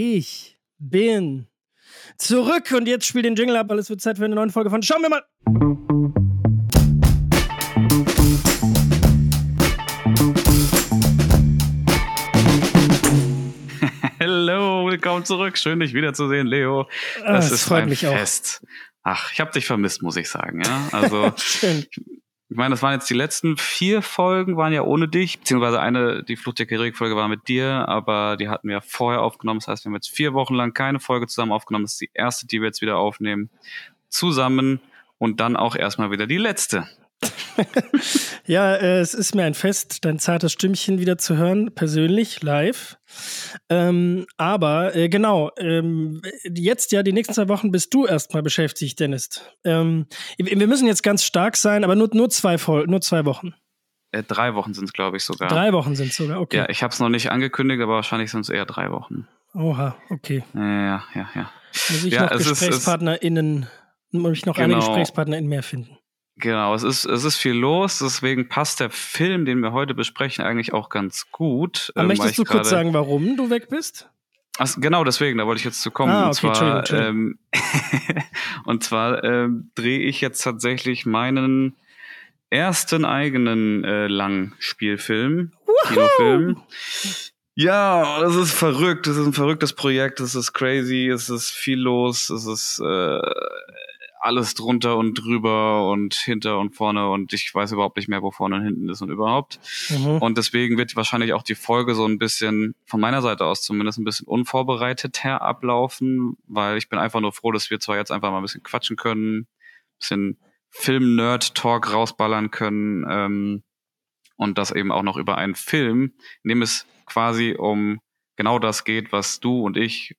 Ich bin zurück und jetzt spiel den Jingle ab, weil es wird Zeit für eine neue Folge von Schauen wir mal. Hallo, willkommen zurück. Schön, dich wiederzusehen, Leo. Ah, Das ist freut ein mich auch. Fest. Ach, ich habe dich vermisst, muss ich sagen. Ja, also Schön. Ich meine, das waren jetzt die letzten vier Folgen, waren ja ohne dich, beziehungsweise eine, die Flucht der Karibik-Folge war mit dir, aber die hatten wir vorher aufgenommen. Das heißt, wir haben jetzt vier Wochen lang keine Folge zusammen aufgenommen. Das ist die erste, die wir jetzt wieder aufnehmen. Zusammen und dann auch erstmal wieder die letzte. Ja, äh, es ist mir ein Fest, dein zartes Stimmchen wieder zu hören, persönlich, live. Ähm, aber äh, genau, ähm, jetzt ja, die nächsten zwei Wochen bist du erstmal beschäftigt, Dennis. Ähm, wir müssen jetzt ganz stark sein, aber nur, nur, zwei, nur zwei Wochen. Äh, drei Wochen sind es, glaube ich, sogar. Drei Wochen sind es sogar, okay. Ja, ich habe es noch nicht angekündigt, aber wahrscheinlich sind es eher drei Wochen. Oha, okay. Ja, ja, ja. Muss ich Ja, noch GesprächspartnerInnen, muss ich noch eine Genau. GesprächspartnerInnen mehr finden. Genau, es ist, es ist viel los, deswegen passt der Film, den wir heute besprechen, eigentlich auch ganz gut. Aber ähm, möchtest du kurz sagen, warum du weg bist? Ach, genau, deswegen, da wollte ich jetzt zu kommen. Ah, und okay, zwar, Entschuldigung, ähm, und zwar ähm, drehe ich jetzt tatsächlich meinen ersten eigenen äh, Langspielfilm, Kinofilm. Ja, das ist verrückt. Das ist ein verrücktes Projekt. Das ist crazy. Es ist viel los. Es ist äh, alles drunter und drüber und hinter und vorne und ich weiß überhaupt nicht mehr, wo vorne und hinten ist und überhaupt. Mhm. Und deswegen wird wahrscheinlich auch die Folge so ein bisschen, von meiner Seite aus zumindest, ein bisschen unvorbereitet her ablaufen, weil ich bin einfach nur froh, dass wir zwar jetzt einfach mal ein bisschen quatschen können, ein bisschen Film-Nerd-Talk rausballern können ähm, und das eben auch noch über einen Film, in dem es quasi um genau das geht, was du und ich,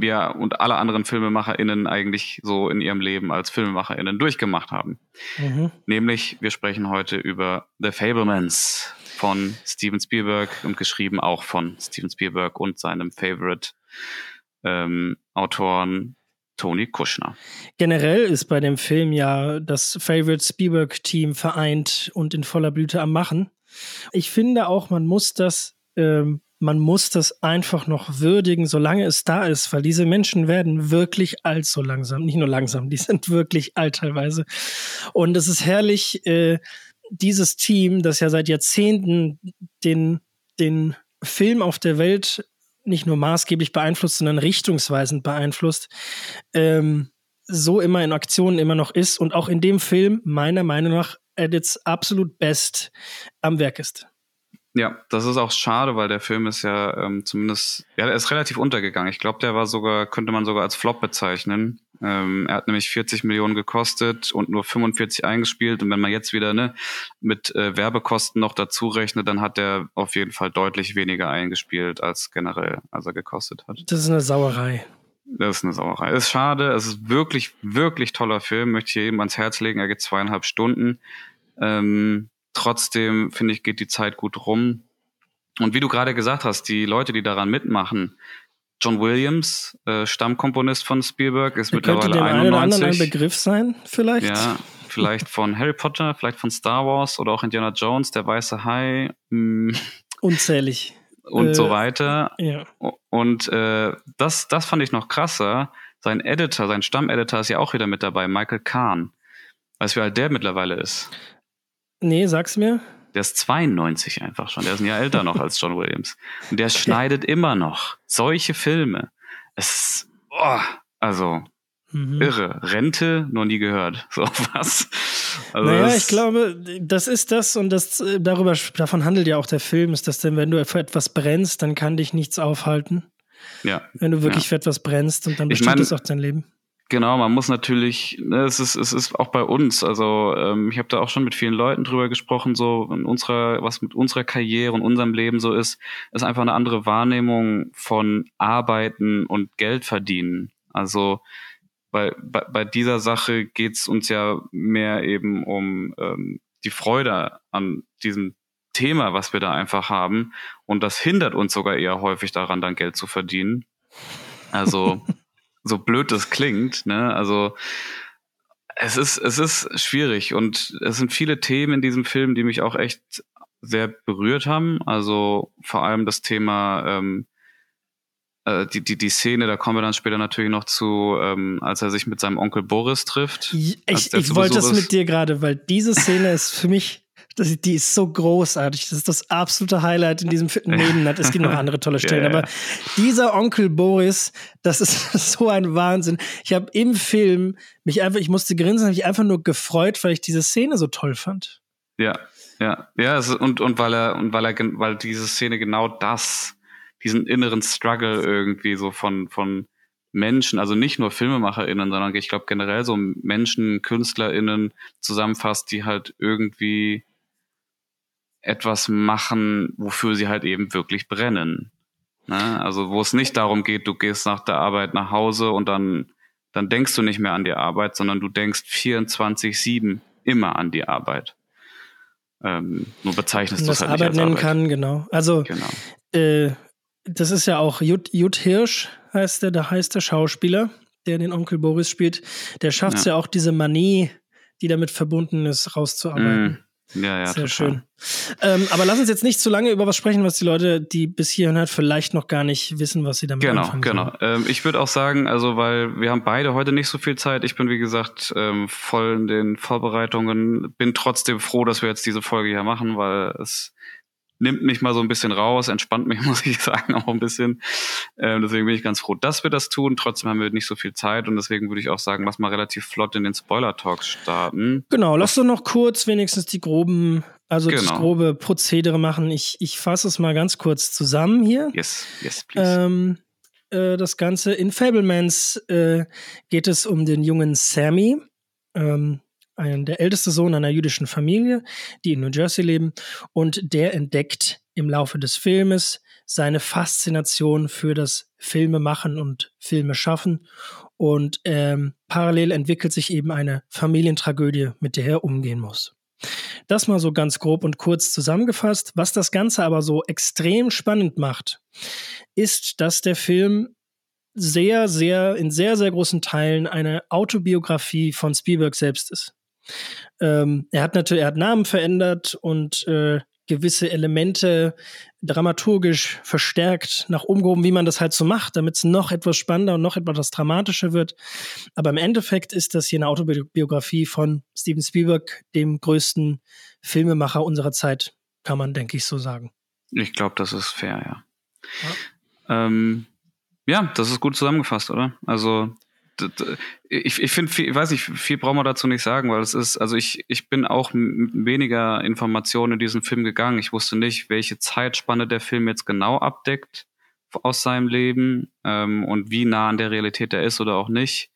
wir und alle anderen FilmemacherInnen eigentlich so in ihrem Leben als FilmemacherInnen durchgemacht haben. Mhm. Nämlich, wir sprechen heute über The Fablemans von Steven Spielberg und geschrieben auch von Steven Spielberg und seinem Favorite ähm, Autoren Tony Kushner. Generell ist bei dem Film ja das Favorite Spielberg-Team vereint und in voller Blüte am Machen. Ich finde auch, man muss das, ähm, man muss das einfach noch würdigen, solange es da ist, weil diese Menschen werden wirklich alt so langsam. Nicht nur langsam, die sind wirklich alt teilweise. Und es ist herrlich, äh, dieses Team, das ja seit Jahrzehnten den, den Film auf der Welt nicht nur maßgeblich beeinflusst, sondern richtungsweisend beeinflusst, ähm, so immer in Aktionen immer noch ist und auch in dem Film meiner Meinung nach at its absolut best am Werk ist. Ja, das ist auch schade, weil der Film ist ja ähm, zumindest, ja, der ist relativ untergegangen. Ich glaube, der war sogar, könnte man sogar als Flop bezeichnen. Ähm, er hat nämlich 40 Millionen gekostet und nur 45 eingespielt. Und wenn man jetzt wieder ne, mit äh, Werbekosten noch dazu rechnet, dann hat der auf jeden Fall deutlich weniger eingespielt als generell, als er gekostet hat. Das ist eine Sauerei. Das ist eine Sauerei. Ist schade. Es ist wirklich, wirklich toller Film. Möchte ich jedem ans Herz legen. Er geht zweieinhalb Stunden. Ähm, trotzdem finde ich, geht die Zeit gut rum. Und wie du gerade gesagt hast, die Leute, die daran mitmachen, John Williams, äh, Stammkomponist von Spielberg, ist Könnte mittlerweile dem einen oder anderen ein 91. Begriff sein, vielleicht? Ja, vielleicht von Harry Potter, vielleicht von Star Wars oder auch Indiana Jones, der weiße Hai mh, Unzählig. und Äh, so weiter. Ja. Und äh, das, das fand ich noch krasser. Sein Editor, sein Stammeditor ist ja auch wieder mit dabei, Michael Kahn. Weißt du, wie alt der mittlerweile ist? Nee, sag's mir. Der ist 92 einfach schon. Der ist ein Jahr älter noch als John Williams. Und der schneidet immer noch solche Filme. Es ist, oh, also Mhm. irre. Rente noch nie gehört. So was. Also naja, das- ich glaube, das ist das und das äh, darüber davon handelt ja auch der Film, ist, dass denn, wenn du für etwas brennst, dann kann dich nichts aufhalten. Ja, Wenn du wirklich Ja. für etwas brennst und dann Ich bestimmt mein- es auch dein Leben. Genau, man muss natürlich, ne, es ist, es ist auch bei uns, also ähm, ich habe da auch schon mit vielen Leuten drüber gesprochen, so in unserer, was mit unserer Karriere und unserem Leben so ist, ist einfach eine andere Wahrnehmung von Arbeiten und Geld verdienen. Also bei, bei, bei dieser Sache geht's uns ja mehr eben um ähm, die Freude an diesem Thema, was wir da einfach haben. Und das hindert uns sogar eher häufig daran, dann Geld zu verdienen. Also so blöd das klingt, ne? Also es ist, es ist schwierig und es sind viele Themen in diesem Film, die mich auch echt sehr berührt haben. Also vor allem das Thema ähm, äh, die, die, die Szene, da kommen wir dann später natürlich noch zu, ähm, als er sich mit seinem Onkel Boris trifft. Ich, ich wollte das mit dir gerade, weil diese Szene ist für mich das, die ist so großartig. Das ist das absolute Highlight in diesem Film. Es gibt noch andere tolle Stellen, ja, ja. aber dieser Onkel Boris, das ist so ein Wahnsinn. Ich habe im Film mich einfach, ich musste grinsen, habe ich einfach nur gefreut, weil ich diese Szene so toll fand. Ja, ja, ja, und, und weil er, und weil er, weil diese Szene genau das, diesen inneren Struggle irgendwie so von, von Menschen, also nicht nur FilmemacherInnen, sondern ich glaube generell so Menschen, KünstlerInnen zusammenfasst, die halt irgendwie etwas machen, wofür sie halt eben wirklich brennen. Ne? Also wo es nicht darum geht, du gehst nach der Arbeit nach Hause und dann, dann denkst du nicht mehr an die Arbeit, sondern du denkst 24-7 immer an die Arbeit. Ähm, nur bezeichnest du es halt Arbeit nicht als nennen kann, genau. Also genau. Äh, das ist ja auch Jut, Jut Hirsch heißt der, da heißt der Schauspieler, der den Onkel Boris spielt. Der schafft es ja. ja. auch, diese Manie, die damit verbunden ist, rauszuarbeiten. Mm. Ja, ja, Sehr total. schön. Ähm, aber lass uns jetzt nicht zu lange über was sprechen, was die Leute, die bis hierhin halt vielleicht noch gar nicht wissen, was sie damit genau, anfangen Genau, genau. Ähm, ich würde auch sagen, also weil wir haben beide heute nicht so viel Zeit. Ich bin, wie gesagt, ähm, voll in den Vorbereitungen. Bin trotzdem froh, dass wir jetzt diese Folge hier machen, weil es nimmt mich mal so ein bisschen raus, entspannt mich, muss ich sagen, auch ein bisschen. Ähm, deswegen bin ich ganz froh, dass wir das tun. Trotzdem haben wir nicht so viel Zeit und deswegen würde ich auch sagen, lass mal relativ flott in den Spoiler-Talks starten. Genau, lass doch noch kurz wenigstens die groben, also genau. das grobe Prozedere machen. Ich, ich fasse es mal ganz kurz zusammen hier. Yes, yes, please. Ähm, äh, das Ganze in Fablemans äh, geht es um den jungen Sammy. Ähm, ein, der älteste Sohn einer jüdischen Familie, die in New Jersey leben, und der entdeckt im Laufe des Filmes seine Faszination für das Filmemachen und Filme schaffen. Und ähm, parallel entwickelt sich eben eine Familientragödie, mit der er umgehen muss. Das mal so ganz grob und kurz zusammengefasst. Was das Ganze aber so extrem spannend macht, ist, dass der Film sehr, sehr, in sehr, sehr großen Teilen eine Autobiografie von Spielberg selbst ist. Ähm, er hat natürlich, er hat Namen verändert und äh, gewisse Elemente dramaturgisch verstärkt nach oben gehoben, wie man das halt so macht, damit es noch etwas spannender und noch etwas dramatischer wird. Aber im Endeffekt ist das hier eine Autobiografie von Steven Spielberg, dem größten Filmemacher unserer Zeit, kann man, denke ich, so sagen. Ich glaube, das ist fair, ja. Ja. Ähm, ja, das ist gut zusammengefasst, oder? Also ich, ich finde, ich weiß nicht, viel brauchen wir dazu nicht sagen, weil es ist, also ich, ich bin auch mit weniger Informationen in diesen Film gegangen. Ich wusste nicht, welche Zeitspanne der Film jetzt genau abdeckt aus seinem Leben ähm, und wie nah an der Realität er ist oder auch nicht.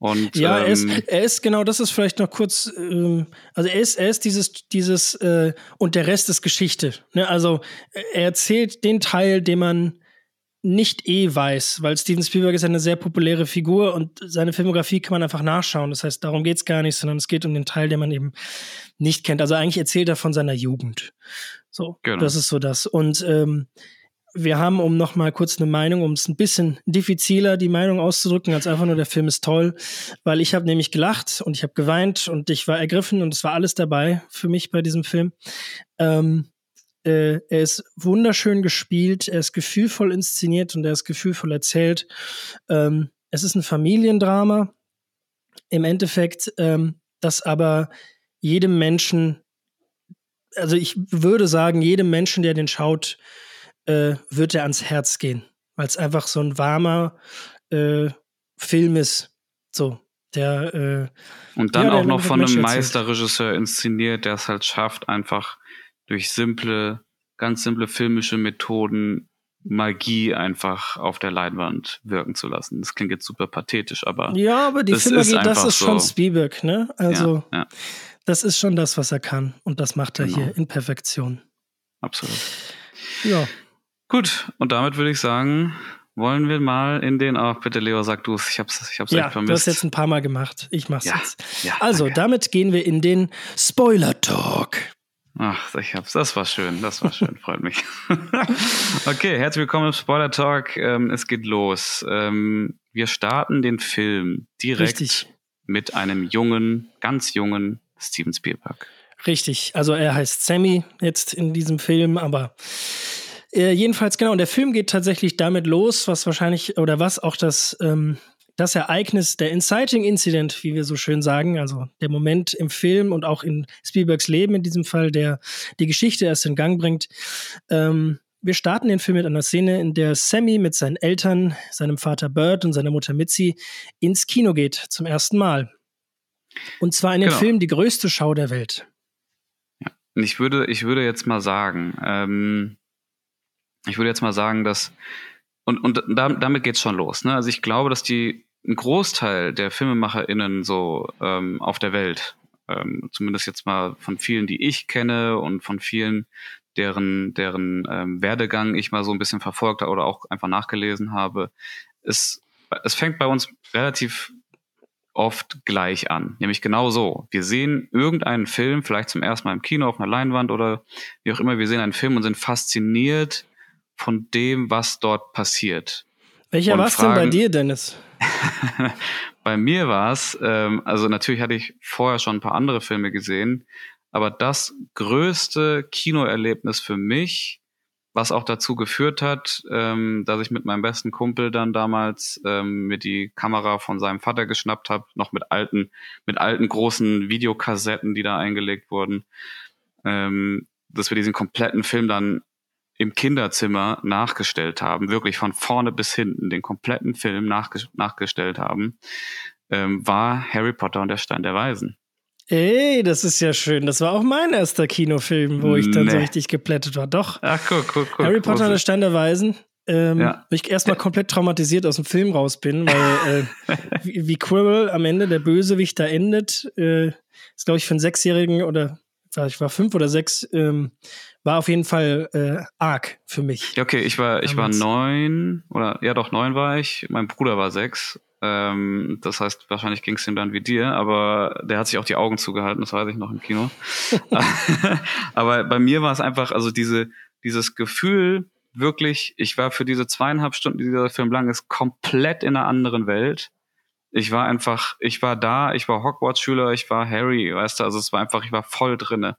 Und, ja, ähm, er, ist, ähm, er ist genau, das ist vielleicht noch kurz, ähm, also er ist, er ist dieses, dieses äh, und der Rest ist Geschichte. Ne? Also er erzählt den Teil, den man nicht eh weiß, weil Steven Spielberg ist eine sehr populäre Figur und seine Filmografie kann man einfach nachschauen. Das heißt, darum geht es gar nicht, sondern es geht um den Teil, den man eben nicht kennt. Also eigentlich erzählt er von seiner Jugend. So, genau. das ist so das. Und ähm, wir haben, um noch mal kurz eine Meinung, um es ein bisschen diffiziler die Meinung auszudrücken, als einfach nur der Film ist toll, weil ich habe nämlich gelacht und ich habe geweint und ich war ergriffen und es war alles dabei für mich bei diesem Film. Ähm, äh, er ist wunderschön gespielt, er ist gefühlvoll inszeniert und er ist gefühlvoll erzählt. Ähm, es ist ein Familiendrama im Endeffekt, ähm, das aber jedem Menschen, also ich würde sagen, jedem Menschen, der den schaut, äh, wird er ans Herz gehen, weil es einfach so ein warmer äh, Film ist. So, der äh, und dann ja, auch noch von einem Meisterregisseur inszeniert, der es halt schafft, einfach durch simple, ganz simple filmische Methoden Magie einfach auf der Leinwand wirken zu lassen. Das klingt jetzt super pathetisch, aber. Ja, aber die Filmagie, das ist schon so. Spielberg, ne? Also, ja, ja. das ist schon das, was er kann. Und das macht er genau. hier in Perfektion. Absolut. Ja. Gut, und damit würde ich sagen, wollen wir mal in den, ach bitte Leo, sag du es, ich hab's, ich hab's ja, echt vermisst. du hast jetzt ein paar Mal gemacht, ich mach's ja, jetzt. Ja, also, danke. damit gehen wir in den Spoiler-Talk. Ach, ich hab's. Das war schön. Das war schön. Freut mich. okay, herzlich willkommen im Spoiler Talk. Ähm, es geht los. Ähm, wir starten den Film direkt Richtig. mit einem jungen, ganz jungen Steven Spielberg. Richtig. Also er heißt Sammy jetzt in diesem Film, aber Äh, jedenfalls, genau, und der Film geht tatsächlich damit los, was wahrscheinlich, oder was auch das, ähm, das Ereignis, der Inciting Incident, wie wir so schön sagen, also der Moment im Film und auch in Spielbergs Leben in diesem Fall, der die Geschichte erst in Gang bringt. Ähm, wir starten den Film mit einer Szene, in der Sammy mit seinen Eltern, seinem Vater Bert und seiner Mutter Mitzi ins Kino geht zum ersten Mal. Und zwar in dem genau. Film Die größte Schau der Welt. Ja. Ich würde, ich würde jetzt mal sagen, ähm, ich würde jetzt mal sagen, dass, und, und damit geht's schon los. Ne? Also ich glaube, dass die ein Großteil der FilmemacherInnen so ähm, auf der Welt, ähm, zumindest jetzt mal von vielen, die ich kenne und von vielen, deren, deren ähm, Werdegang ich mal so ein bisschen verfolgt oder auch einfach nachgelesen habe, es, es fängt bei uns relativ oft gleich an. Nämlich genau so. Wir sehen irgendeinen Film, vielleicht zum ersten Mal im Kino auf einer Leinwand oder wie auch immer, wir sehen einen Film und sind fasziniert von dem, was dort passiert. Welcher war es denn bei dir, Dennis? bei mir war es, ähm, also natürlich hatte ich vorher schon ein paar andere Filme gesehen, aber das größte Kinoerlebnis für mich, was auch dazu geführt hat, ähm, dass ich mit meinem besten Kumpel dann damals ähm, mir die Kamera von seinem Vater geschnappt habe, noch mit alten, mit alten großen Videokassetten, die da eingelegt wurden, ähm, dass wir diesen kompletten Film dann im Kinderzimmer nachgestellt haben, wirklich von vorne bis hinten den kompletten Film nachge nachgestellt haben, ähm, war Harry Potter und der Stein der Weisen. Ey, das ist ja schön. Das war auch mein erster Kinofilm, wo ich dann nee. so richtig geplättet war. Doch. Ach, guck, guck, guck. Harry Potter und der Stein der Weisen. Ähm, ja. Wo ich erstmal komplett traumatisiert aus dem Film raus bin, weil äh, wie, wie Quirrell am Ende der Bösewicht da endet, äh, ist glaube ich für einen Sechsjährigen oder ich war fünf oder sechs, ähm, war auf jeden Fall äh, arg für mich. Okay, ich war, ich war neun oder ja doch neun war ich. Mein Bruder war sechs. Ähm, das heißt, wahrscheinlich ging es ihm dann wie dir, aber der hat sich auch die Augen zugehalten, das weiß ich noch im Kino. aber bei mir war es einfach, also diese, dieses Gefühl, wirklich, ich war für diese zweieinhalb Stunden, die dieser Film lang ist, komplett in einer anderen Welt. Ich war einfach, ich war da, ich war Hogwarts-Schüler, ich war Harry, weißt du, also es war einfach, ich war voll drinne.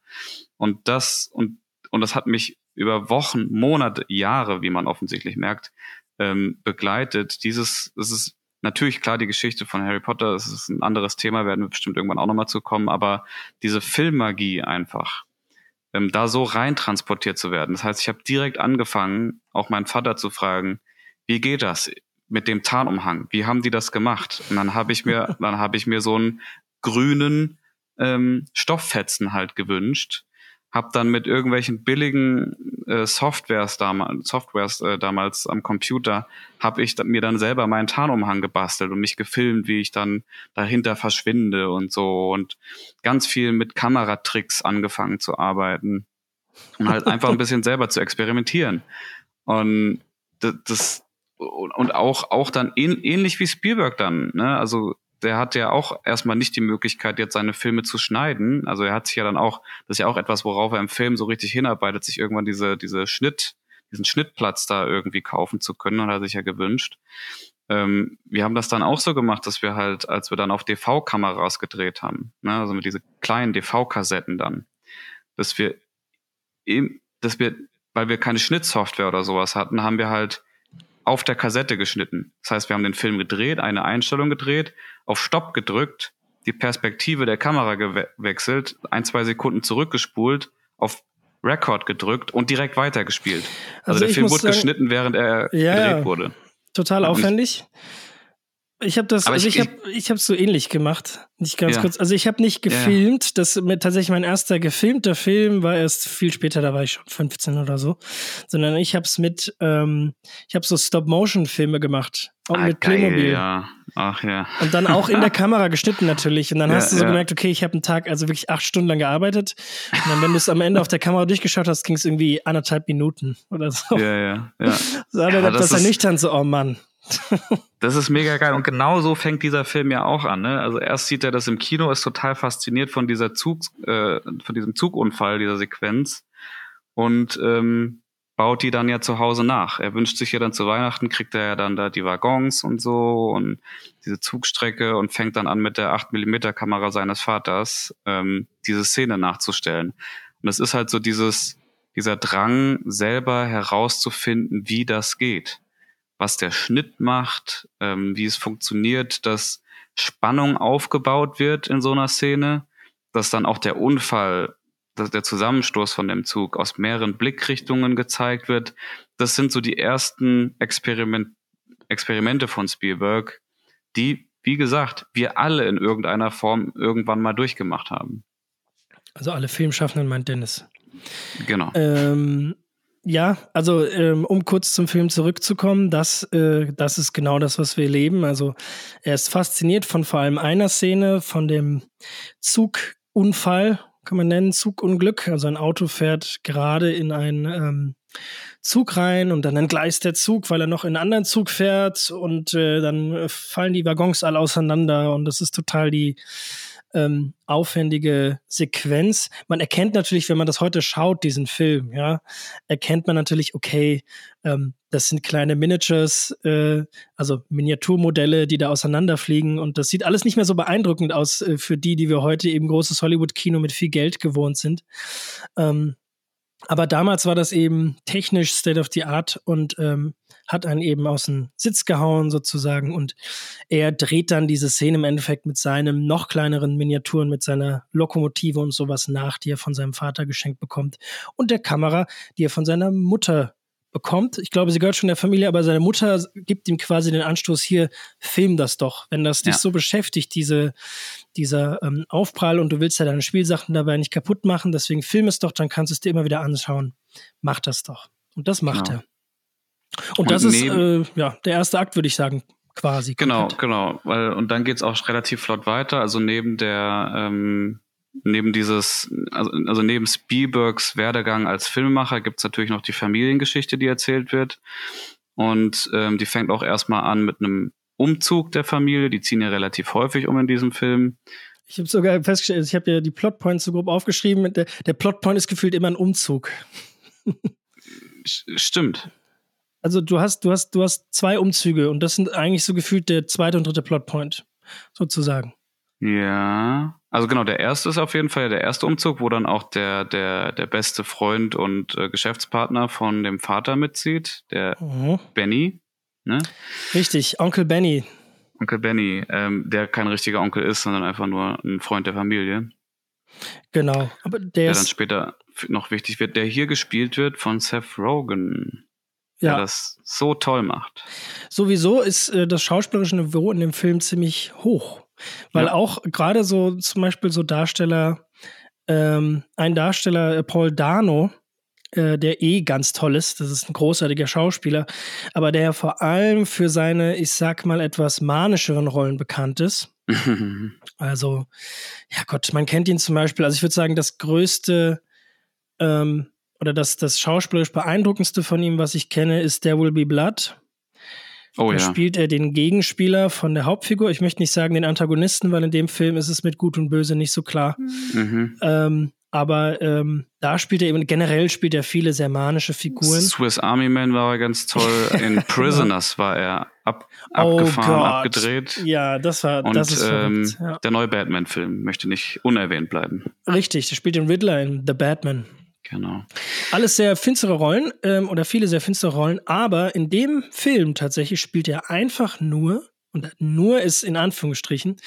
Und das, und, und das hat mich über Wochen, Monate, Jahre, wie man offensichtlich merkt, ähm, begleitet. Dieses, es ist natürlich klar die Geschichte von Harry Potter, es ist ein anderes Thema, werden wir bestimmt irgendwann auch nochmal zu kommen, aber diese Filmmagie einfach, ähm, da so rein transportiert zu werden. Das heißt, ich habe direkt angefangen, auch meinen Vater zu fragen, wie geht das mit dem Tarnumhang? Wie haben die das gemacht? Und dann habe ich mir, dann habe ich mir so einen grünen ähm, Stofffetzen halt gewünscht, habe dann mit irgendwelchen billigen äh, Softwares damals, Softwares äh, damals am Computer, habe ich mir dann selber meinen Tarnumhang gebastelt und mich gefilmt, wie ich dann dahinter verschwinde und so und ganz viel mit Kameratricks angefangen zu arbeiten und halt einfach ein bisschen selber zu experimentieren und das und auch auch dann ähnlich wie Spielberg dann, ne? Also der hat ja auch erstmal nicht die Möglichkeit, jetzt seine Filme zu schneiden. Also er hat sich ja dann auch, das ist ja auch etwas, worauf er im Film so richtig hinarbeitet, sich irgendwann diese, diese Schnitt, diesen Schnittplatz da irgendwie kaufen zu können, hat er sich ja gewünscht. Ähm, wir haben das dann auch so gemacht, dass wir halt, als wir dann auf DV-Kameras gedreht haben, ne, also mit diese kleinen DV-Kassetten dann, dass wir eben, dass wir, weil wir keine Schnittsoftware oder sowas hatten, haben wir halt auf der Kassette geschnitten. Das heißt, wir haben den Film gedreht, eine Einstellung gedreht, auf Stopp gedrückt, die Perspektive der Kamera gewechselt, ein, zwei Sekunden zurückgespult, auf Record gedrückt und direkt weitergespielt. Also, also der Film wurde sagen, geschnitten, während er ja, gedreht wurde. Total aufwendig. Ich habe das, Aber also ich, ich habe ich habe so ähnlich gemacht. Nicht ganz ja. kurz. Also ich habe nicht gefilmt. Ja. Das mit tatsächlich mein erster gefilmter Film war erst viel später. Da war ich schon 15 oder so. Sondern ich habe es mit, ähm, ich habe so Stop-Motion-Filme gemacht, auch ah, mit geil, Playmobil. Ja. Ach ja. Und dann auch in der Kamera geschnitten natürlich. Und dann ja, hast du so gemerkt, okay, ich habe einen Tag also wirklich acht Stunden lang gearbeitet. Und dann, wenn du es am Ende auf der Kamera durchgeschaut hast, ging es irgendwie anderthalb Minuten oder so. Ja, ja, ja. So, ja, das, das ernüchternd so, oh Mann. Das ist mega geil. Und genau so fängt dieser Film ja auch an. Ne? Also erst sieht er das im Kino, ist total fasziniert von dieser Zug, äh, von diesem Zugunfall, dieser Sequenz. Und ähm, baut die dann ja zu Hause nach. Er wünscht sich ja dann zu Weihnachten, kriegt er ja dann da die Waggons und so und diese Zugstrecke und fängt dann an mit der 8 mm Kamera seines Vaters ähm, diese Szene nachzustellen. Und das ist halt so dieses, dieser Drang, selber herauszufinden, wie das geht, was der Schnitt macht, ähm, wie es funktioniert, dass Spannung aufgebaut wird in so einer Szene, dass dann auch der Unfall, dass der Zusammenstoß von dem Zug aus mehreren Blickrichtungen gezeigt wird. Das sind so die ersten Experiment Experimente von Spielberg, die, wie gesagt, wir alle in irgendeiner Form irgendwann mal durchgemacht haben. Also alle Filmschaffenden meint Dennis. Genau. Ähm, ja, also ähm, um kurz zum Film zurückzukommen, das, äh, das ist genau das, was wir leben. Also er ist fasziniert von vor allem einer Szene, von dem Zugunfall, kann man nennen, Zugunglück. Also ein Auto fährt gerade in einen ähm, Zug rein und dann entgleist der Zug, weil er noch in einen anderen Zug fährt und äh, dann fallen die Waggons alle auseinander und das ist total die ähm, aufwendige Sequenz. Man erkennt natürlich, wenn man das heute schaut, diesen Film, ja, erkennt man natürlich, okay, ähm, das sind kleine Miniatures, äh, also Miniaturmodelle, die da auseinanderfliegen und das sieht alles nicht mehr so beeindruckend aus äh, für die, die wir heute eben großes Hollywood-Kino mit viel Geld gewohnt sind. Ähm, aber damals war das eben technisch State of the Art und ähm, hat einen eben aus dem Sitz gehauen sozusagen und er dreht dann diese Szene im Endeffekt mit seinem noch kleineren Miniaturen, mit seiner Lokomotive und sowas nach, die er von seinem Vater geschenkt bekommt und der Kamera, die er von seiner Mutter bekommt. Ich glaube, sie gehört schon der Familie, aber seine Mutter gibt ihm quasi den Anstoß hier, film das doch. Wenn das dich ja. so beschäftigt, diese, dieser ähm, Aufprall und du willst ja deine Spielsachen dabei nicht kaputt machen, deswegen film es doch, dann kannst du es dir immer wieder anschauen. Mach das doch. Und das macht genau. er. Und, und das ist äh, ja der erste Akt, würde ich sagen, quasi. Genau, komplett. genau. Weil, und dann geht es auch relativ flott weiter. Also neben der ähm, neben dieses, also, also neben Spielbergs Werdegang als Filmemacher gibt es natürlich noch die Familiengeschichte, die erzählt wird. Und ähm, die fängt auch erstmal an mit einem Umzug der Familie. Die ziehen ja relativ häufig um in diesem Film. Ich habe sogar festgestellt, ich habe ja die Plotpoints so grob aufgeschrieben. Der, der Plotpoint ist gefühlt immer ein Umzug. Stimmt. Also du hast, du hast, du hast zwei Umzüge und das sind eigentlich so gefühlt der zweite und dritte Plotpoint, sozusagen. Ja. Also genau, der erste ist auf jeden Fall der erste Umzug, wo dann auch der, der, der beste Freund und äh, Geschäftspartner von dem Vater mitzieht, der mhm. Benny. Ne? Richtig, Onkel Benny. Onkel Benny, ähm, der kein richtiger Onkel ist, sondern einfach nur ein Freund der Familie. Genau, aber der, der dann später noch wichtig wird, der hier gespielt wird von Seth Rogen. Ja. Der das so toll macht. Sowieso ist äh, das schauspielerische Niveau in dem Film ziemlich hoch. Weil ja. auch gerade so zum Beispiel so Darsteller, ähm, ein Darsteller, äh, Paul Dano, äh, der eh ganz toll ist, das ist ein großartiger Schauspieler, aber der vor allem für seine, ich sag mal, etwas manischeren Rollen bekannt ist. also, ja Gott, man kennt ihn zum Beispiel, also ich würde sagen, das größte ähm, oder das, das schauspielerisch beeindruckendste von ihm, was ich kenne, ist There Will Be Blood. Oh, da ja. spielt er den Gegenspieler von der Hauptfigur. Ich möchte nicht sagen den Antagonisten, weil in dem Film ist es mit Gut und Böse nicht so klar. Mhm. Ähm, aber ähm, da spielt er eben, generell spielt er viele sehr manische Figuren. Swiss Army Man war er ganz toll. In Prisoners war er ab, oh abgefahren, oh abgedreht. Ja, das war, und, das ist ähm, ja. Der neue Batman-Film möchte nicht unerwähnt bleiben. Richtig, der spielt den Riddler in The Batman. Genau. Alles sehr finstere Rollen ähm, oder viele sehr finstere Rollen, aber in dem Film tatsächlich spielt er einfach nur, und nur ist in Anführungsstrichen,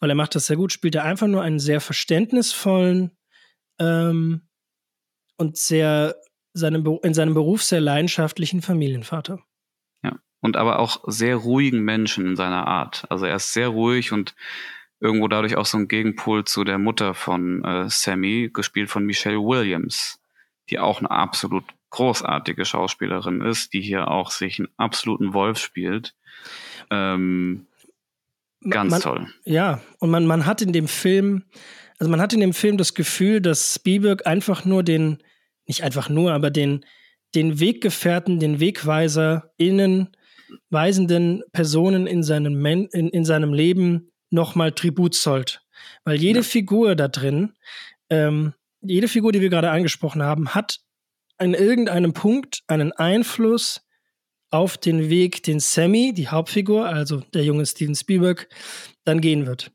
weil er macht das sehr gut, spielt er einfach nur einen sehr verständnisvollen ähm, und sehr seinem, in seinem Beruf sehr leidenschaftlichen Familienvater. Ja, und aber auch sehr ruhigen Menschen in seiner Art. Also er ist sehr ruhig und irgendwo dadurch auch so ein Gegenpol zu der Mutter von äh, Sammy, gespielt von Michelle Williams die auch eine absolut großartige Schauspielerin ist, die hier auch sich einen absoluten Wolf spielt. Ähm, ganz man, toll. Ja, und man, man hat in dem Film, also man hat in dem Film das Gefühl, dass Spielberg einfach nur den, nicht einfach nur, aber den, den Weggefährten, den Wegweiser innen weisenden Personen in seinem, Men in, in seinem Leben nochmal Tribut zollt. Weil jede ja. Figur da drin ähm, jede Figur, die wir gerade angesprochen haben, hat an irgendeinem Punkt einen Einfluss auf den Weg, den Sammy, die Hauptfigur, also der junge Steven Spielberg, dann gehen wird.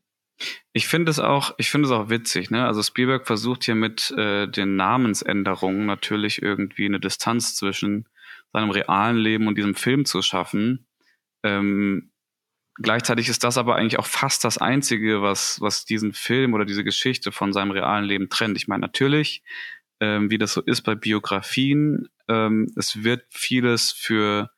Ich finde es auch, ich finde es auch witzig, ne? Also Spielberg versucht hier mit äh, den Namensänderungen natürlich irgendwie eine Distanz zwischen seinem realen Leben und diesem Film zu schaffen. Ähm, gleichzeitig ist das aber eigentlich auch fast das Einzige, was, was diesen Film oder diese Geschichte von seinem realen Leben trennt. Ich meine, natürlich, ähm, wie das so ist bei Biografien, ähm, es wird vieles für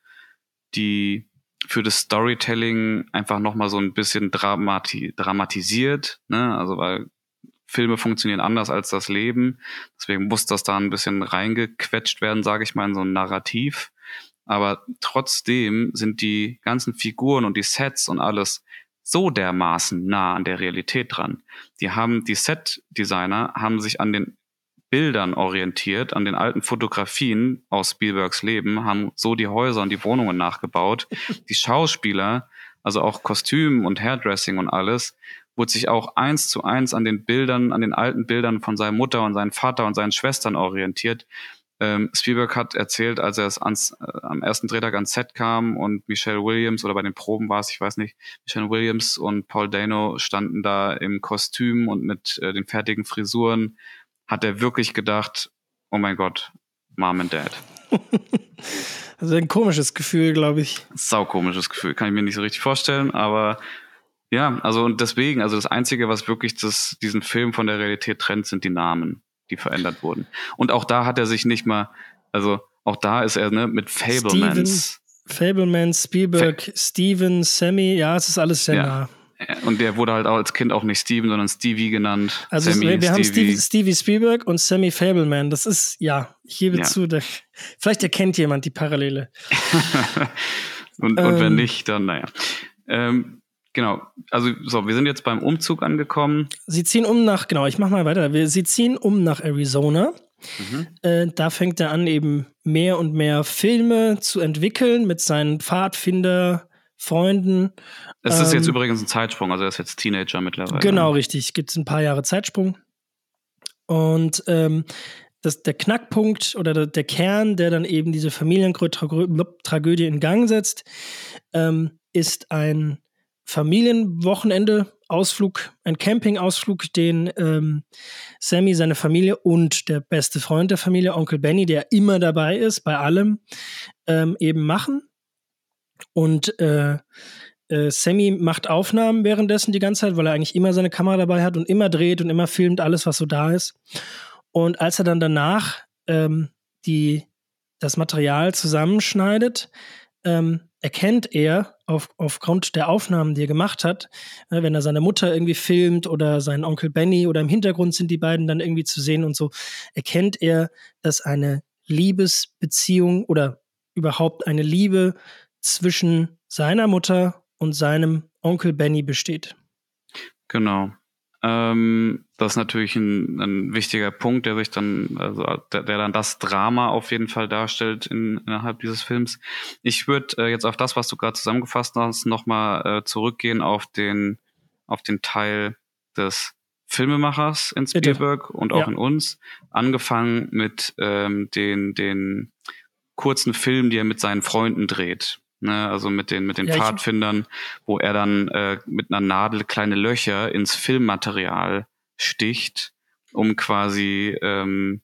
die für das Storytelling einfach nochmal so ein bisschen dramati dramatisiert, ne? Also weil Filme funktionieren anders als das Leben. Deswegen muss das da ein bisschen reingequetscht werden, sage ich mal, in so ein Narrativ. Aber trotzdem sind die ganzen Figuren und die Sets und alles so dermaßen nah an der Realität dran. Die haben, die Set-Designer haben sich an den Bildern orientiert, an den alten Fotografien aus Spielbergs Leben, haben so die Häuser und die Wohnungen nachgebaut. Die Schauspieler, also auch Kostüm und Hairdressing und alles, wurde sich auch eins zu eins an den Bildern, an den alten Bildern von seiner Mutter und seinem Vater und seinen Schwestern orientiert. Ähm, Spielberg hat erzählt, als er es ans, äh, am ersten Drehtag ans Set kam und Michelle Williams oder bei den Proben war es, ich weiß nicht, Michelle Williams und Paul Dano standen da im Kostüm und mit äh, den fertigen Frisuren hat er wirklich gedacht, oh mein Gott, Mom and Dad. also ein komisches Gefühl, glaube ich. Sau komisches Gefühl, kann ich mir nicht so richtig vorstellen, aber ja, also und deswegen, also das Einzige, was wirklich das, diesen Film von der Realität trennt, sind die Namen, die verändert wurden. Und auch da hat er sich nicht mal, also auch da ist er ne, mit Fablemans. Steven, Fablemans, Spielberg, Fa Steven, Sammy, ja, es ist alles sehr ja. nah. Und der wurde halt auch als Kind auch nicht Steven, sondern Stevie genannt. Also Sammy, wir Stevie. haben Stevie, Stevie Spielberg und Sammy Fableman. Das ist, ja, ich gebe ja. zu, der, vielleicht erkennt jemand die Parallele. und, ähm, und wenn ähm. nicht, dann naja. Ähm, genau, also so, wir sind jetzt beim Umzug angekommen. Sie ziehen um nach, genau, ich mach mal weiter. Wir, sie ziehen um nach Arizona. Mhm. Äh, da fängt er an, eben mehr und mehr Filme zu entwickeln mit seinen Pfadfinder, Freunden. Es ist ähm, jetzt übrigens ein Zeitsprung, also er ist jetzt Teenager mittlerweile. Genau, richtig. Gibt es ein paar Jahre Zeitsprung. Und ähm, das, der Knackpunkt oder der, der, Kern, der dann eben diese Familientragödie in Gang setzt, ähm, ist ein Familienwochenende, Ausflug, ein Campingausflug, den ähm, Sammy, seine Familie und der beste Freund der Familie, Onkel Benny, der immer dabei ist, bei allem, ähm, eben machen. Und äh, äh, Sammy macht Aufnahmen währenddessen die ganze Zeit, weil er eigentlich immer seine Kamera dabei hat und immer dreht und immer filmt alles, was so da ist. Und als er dann danach ähm, die, das Material zusammenschneidet, ähm, erkennt er auf, aufgrund der Aufnahmen, die er gemacht hat, äh, wenn er seine Mutter irgendwie filmt oder seinen Onkel Benny oder im Hintergrund sind die beiden dann irgendwie zu sehen und so, erkennt er, dass eine Liebesbeziehung oder überhaupt eine Liebe zwischen seiner Mutter und seinem Onkel Benny besteht. Genau. Ähm, das ist natürlich ein, ein, wichtiger Punkt, der sich dann, also der, der, dann das Drama auf jeden Fall darstellt in, innerhalb dieses Films. Ich würde äh, jetzt auf das, was du gerade zusammengefasst hast, nochmal äh, zurückgehen auf den, auf den Teil des Filmemachers in Spielberg Bitte. und auch ja. in uns. Angefangen mit ähm, den, den kurzen Filmen, die er mit seinen Freunden dreht ne, also mit den mit den ja, Pfadfindern, wo er dann äh, mit einer Nadel kleine Löcher ins Filmmaterial sticht, um quasi ähm,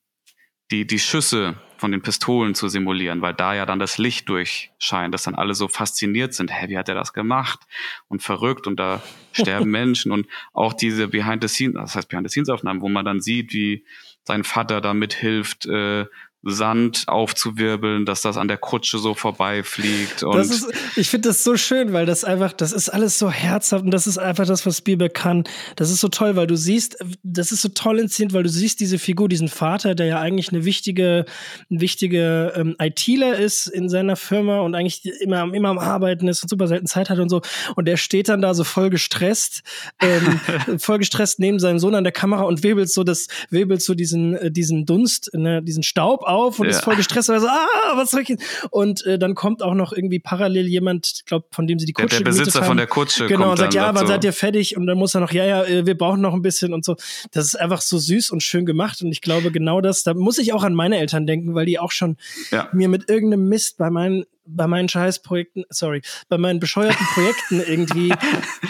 die die Schüsse von den Pistolen zu simulieren, weil da ja dann das Licht durchscheint, dass dann alle so fasziniert sind, hä, wie hat er das gemacht? Und verrückt. Und da sterben Menschen. Und auch diese Behind the Scenes, das heißt Behind the Scenes Aufnahmen, wo man dann sieht, wie sein Vater da mithilft, äh, Sand aufzuwirbeln, dass das an der Kutsche so vorbeifliegt. Und das ist, ich finde das so schön, weil das einfach, das ist alles so herzhaft und das ist einfach das, was Spielberg kann. Das ist so toll, weil du siehst, das ist so toll inszeniert, weil du siehst diese Figur, diesen Vater, der ja eigentlich eine wichtige, ein wichtiger ähm, ITler ist in seiner Firma und eigentlich immer, immer am Arbeiten ist und super selten Zeit hat und so. Und der steht dann da so voll gestresst, ähm, voll gestresst neben seinem Sohn an der Kamera und wirbelt so das, wirbelt so diesen, äh, diesen Dunst, ne, diesen Staub auf und ja. ist voll gestresst, weil so, ah, was soll ich jetzt? Und äh, dann kommt auch noch irgendwie parallel jemand, ich glaube, von dem sie die Kutsche Der, der Besitzer von der Kutsche Genau, und sagt, ja, wann so. seid ihr fertig? Und dann muss er noch, ja, ja, äh, wir brauchen noch ein bisschen und so. Das ist einfach so süß und schön gemacht und ich glaube genau das, da muss ich auch an meine Eltern denken, weil die auch schon ja. mir mit irgendeinem Mist bei meinen bei meinen Scheißprojekten, sorry, bei meinen bescheuerten Projekten irgendwie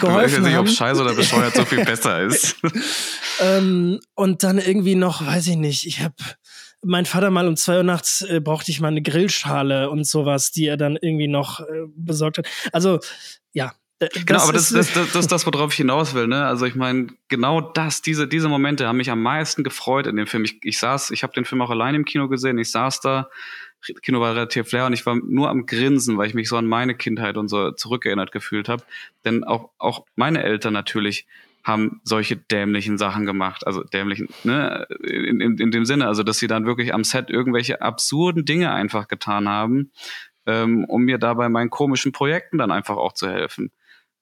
geholfen ich weiß nicht, ob Scheiß oder bescheuert so viel besser ist. ähm, und dann irgendwie noch, weiß ich nicht, ich habe mein Vater mal um zwei Uhr nachts äh, brauchte ich mal eine Grillschale und sowas, die er dann irgendwie noch äh, besorgt hat. Also ja, genau, aber das, das, das, das ist das, worauf ich hinaus will. Ne? Also ich meine, genau das, diese, diese Momente haben mich am meisten gefreut in dem Film. Ich, ich saß, ich habe den Film auch allein im Kino gesehen. Ich saß da, Kino war relativ leer und ich war nur am Grinsen, weil ich mich so an meine Kindheit und so zurückerinnert gefühlt habe. Denn auch, auch meine Eltern natürlich haben solche dämlichen Sachen gemacht. Also dämlichen, ne, in, in, in dem Sinne, also dass sie dann wirklich am Set irgendwelche absurden Dinge einfach getan haben, ähm, um mir dabei meinen komischen Projekten dann einfach auch zu helfen.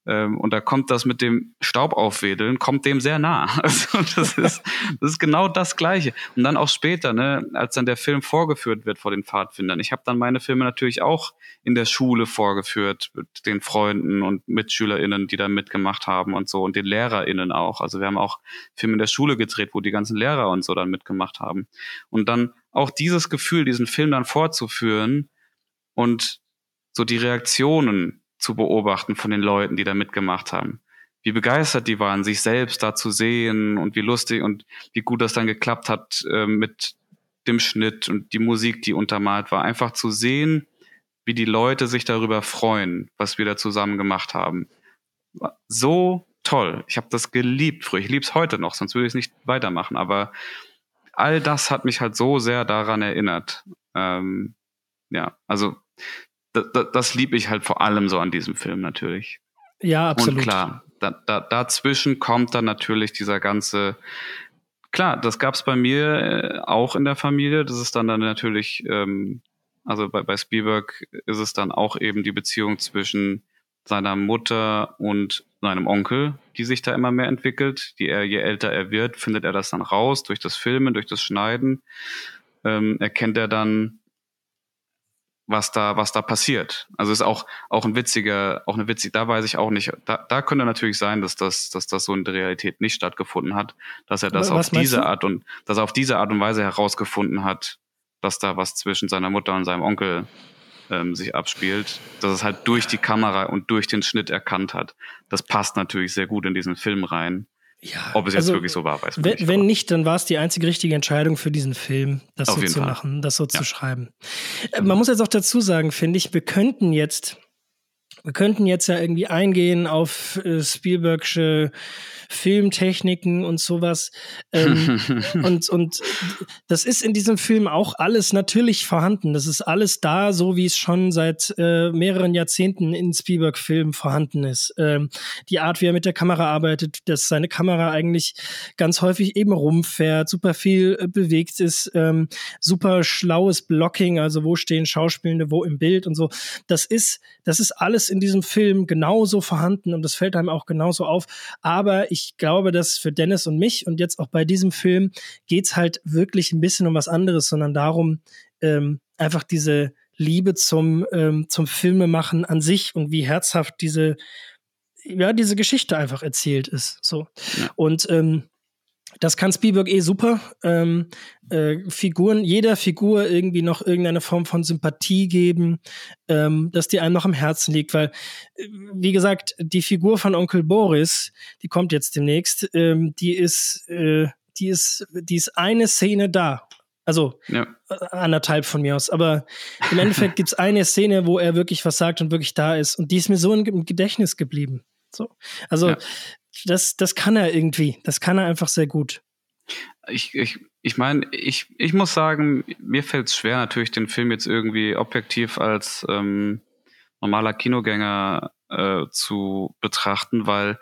Ähm, und da kommt das mit dem Staubaufwedeln, kommt dem sehr nah. Also das ist, das ist genau das Gleiche. Und dann auch später, ne, als dann der Film vorgeführt wird vor den Pfadfindern. Ich habe dann meine Filme natürlich auch in der Schule vorgeführt mit den Freunden und MitschülerInnen, die da mitgemacht haben und so und den LehrerInnen auch. Also wir haben auch Filme in der Schule gedreht, wo die ganzen Lehrer und so dann mitgemacht haben. Und dann auch dieses Gefühl, diesen Film dann vorzuführen und so die Reaktionen zu beobachten von den Leuten, die da mitgemacht haben. Wie begeistert die waren, sich selbst da zu sehen und wie lustig und wie gut das dann geklappt hat äh, mit dem Schnitt und die Musik, die untermalt war. Einfach zu sehen, wie die Leute sich darüber freuen, was wir da zusammen gemacht haben. So toll. Ich habe das geliebt früher. Ich liebe es heute noch, sonst würde ich es nicht weitermachen. Aber all das hat mich halt so sehr daran erinnert. Ähm, ja, also das, das liebe ich halt vor allem so an diesem Film natürlich. Ja, absolut. Und klar, da, da, dazwischen kommt dann natürlich dieser ganze, klar, das gab es bei mir äh, auch in der Familie. Das ist dann dann natürlich, ähm, also bei, bei Spielberg ist es dann auch eben die Beziehung zwischen seiner Mutter und seinem Onkel, die sich da immer mehr entwickelt. Die er, je älter er wird, findet er das dann raus durch das Filmen, durch das Schneiden. Ähm, erkennt er dann, was da, was da passiert. Also ist auch, auch ein witziger, auch eine witzige, da weiß ich auch nicht, da, da könnte natürlich sein, dass das, dass das so in der Realität nicht stattgefunden hat, dass er das was auf diese du? Art und, dass er auf diese Art und Weise herausgefunden hat, dass da was zwischen seiner Mutter und seinem Onkel ähm, sich abspielt, dass es halt durch die Kamera und durch den Schnitt erkannt hat. Das passt natürlich sehr gut in diesen Film rein. Ja, Ob es jetzt also, wirklich so war, weiß man wenn, nicht. Wenn nicht, dann war es die einzige richtige Entscheidung für diesen Film, das Auf so zu Fall. machen, das so ja. zu schreiben. Äh, man muss jetzt auch dazu sagen, finde ich, wir könnten jetzt, wir könnten jetzt ja irgendwie eingehen auf äh, Spielbergsche Filmtechniken und sowas. Ähm, und, und das ist in diesem Film auch alles natürlich vorhanden. Das ist alles da, so wie es schon seit äh, mehreren Jahrzehnten in Spielberg-Filmen vorhanden ist. Ähm, die Art, wie er mit der Kamera arbeitet, dass seine Kamera eigentlich ganz häufig eben rumfährt, super viel äh, bewegt ist, ähm, super schlaues Blocking, also wo stehen Schauspielende, wo im Bild und so. Das ist, das ist alles in diesem Film genauso vorhanden und das fällt einem auch genauso auf. Aber ich glaube, dass für Dennis und mich und jetzt auch bei diesem Film geht's halt wirklich ein bisschen um was anderes, sondern darum, ähm, einfach diese Liebe zum, ähm, zum Filmemachen an sich und wie herzhaft diese, ja, diese Geschichte einfach erzählt ist. So. Ja. Und ähm, das kann Spielberg eh super. Ähm, äh, Figuren, jeder Figur irgendwie noch irgendeine Form von Sympathie geben, ähm, dass die einem noch am Herzen liegt, weil, äh, wie gesagt, die Figur von Onkel Boris, die kommt jetzt demnächst, ähm, die ist, äh, die ist, die ist eine Szene da. Also ja. Äh, anderthalb von mir aus. Aber im Endeffekt gibt's eine Szene, wo er wirklich was sagt und wirklich da ist. Und die ist mir so im Gedächtnis geblieben. So. Also ja das, das kann er irgendwie. Das kann er einfach sehr gut. Ich, ich, ich meine, ich, ich muss sagen, mir fällt es schwer, natürlich den Film jetzt irgendwie objektiv als ähm, normaler Kinogänger äh, zu betrachten, weil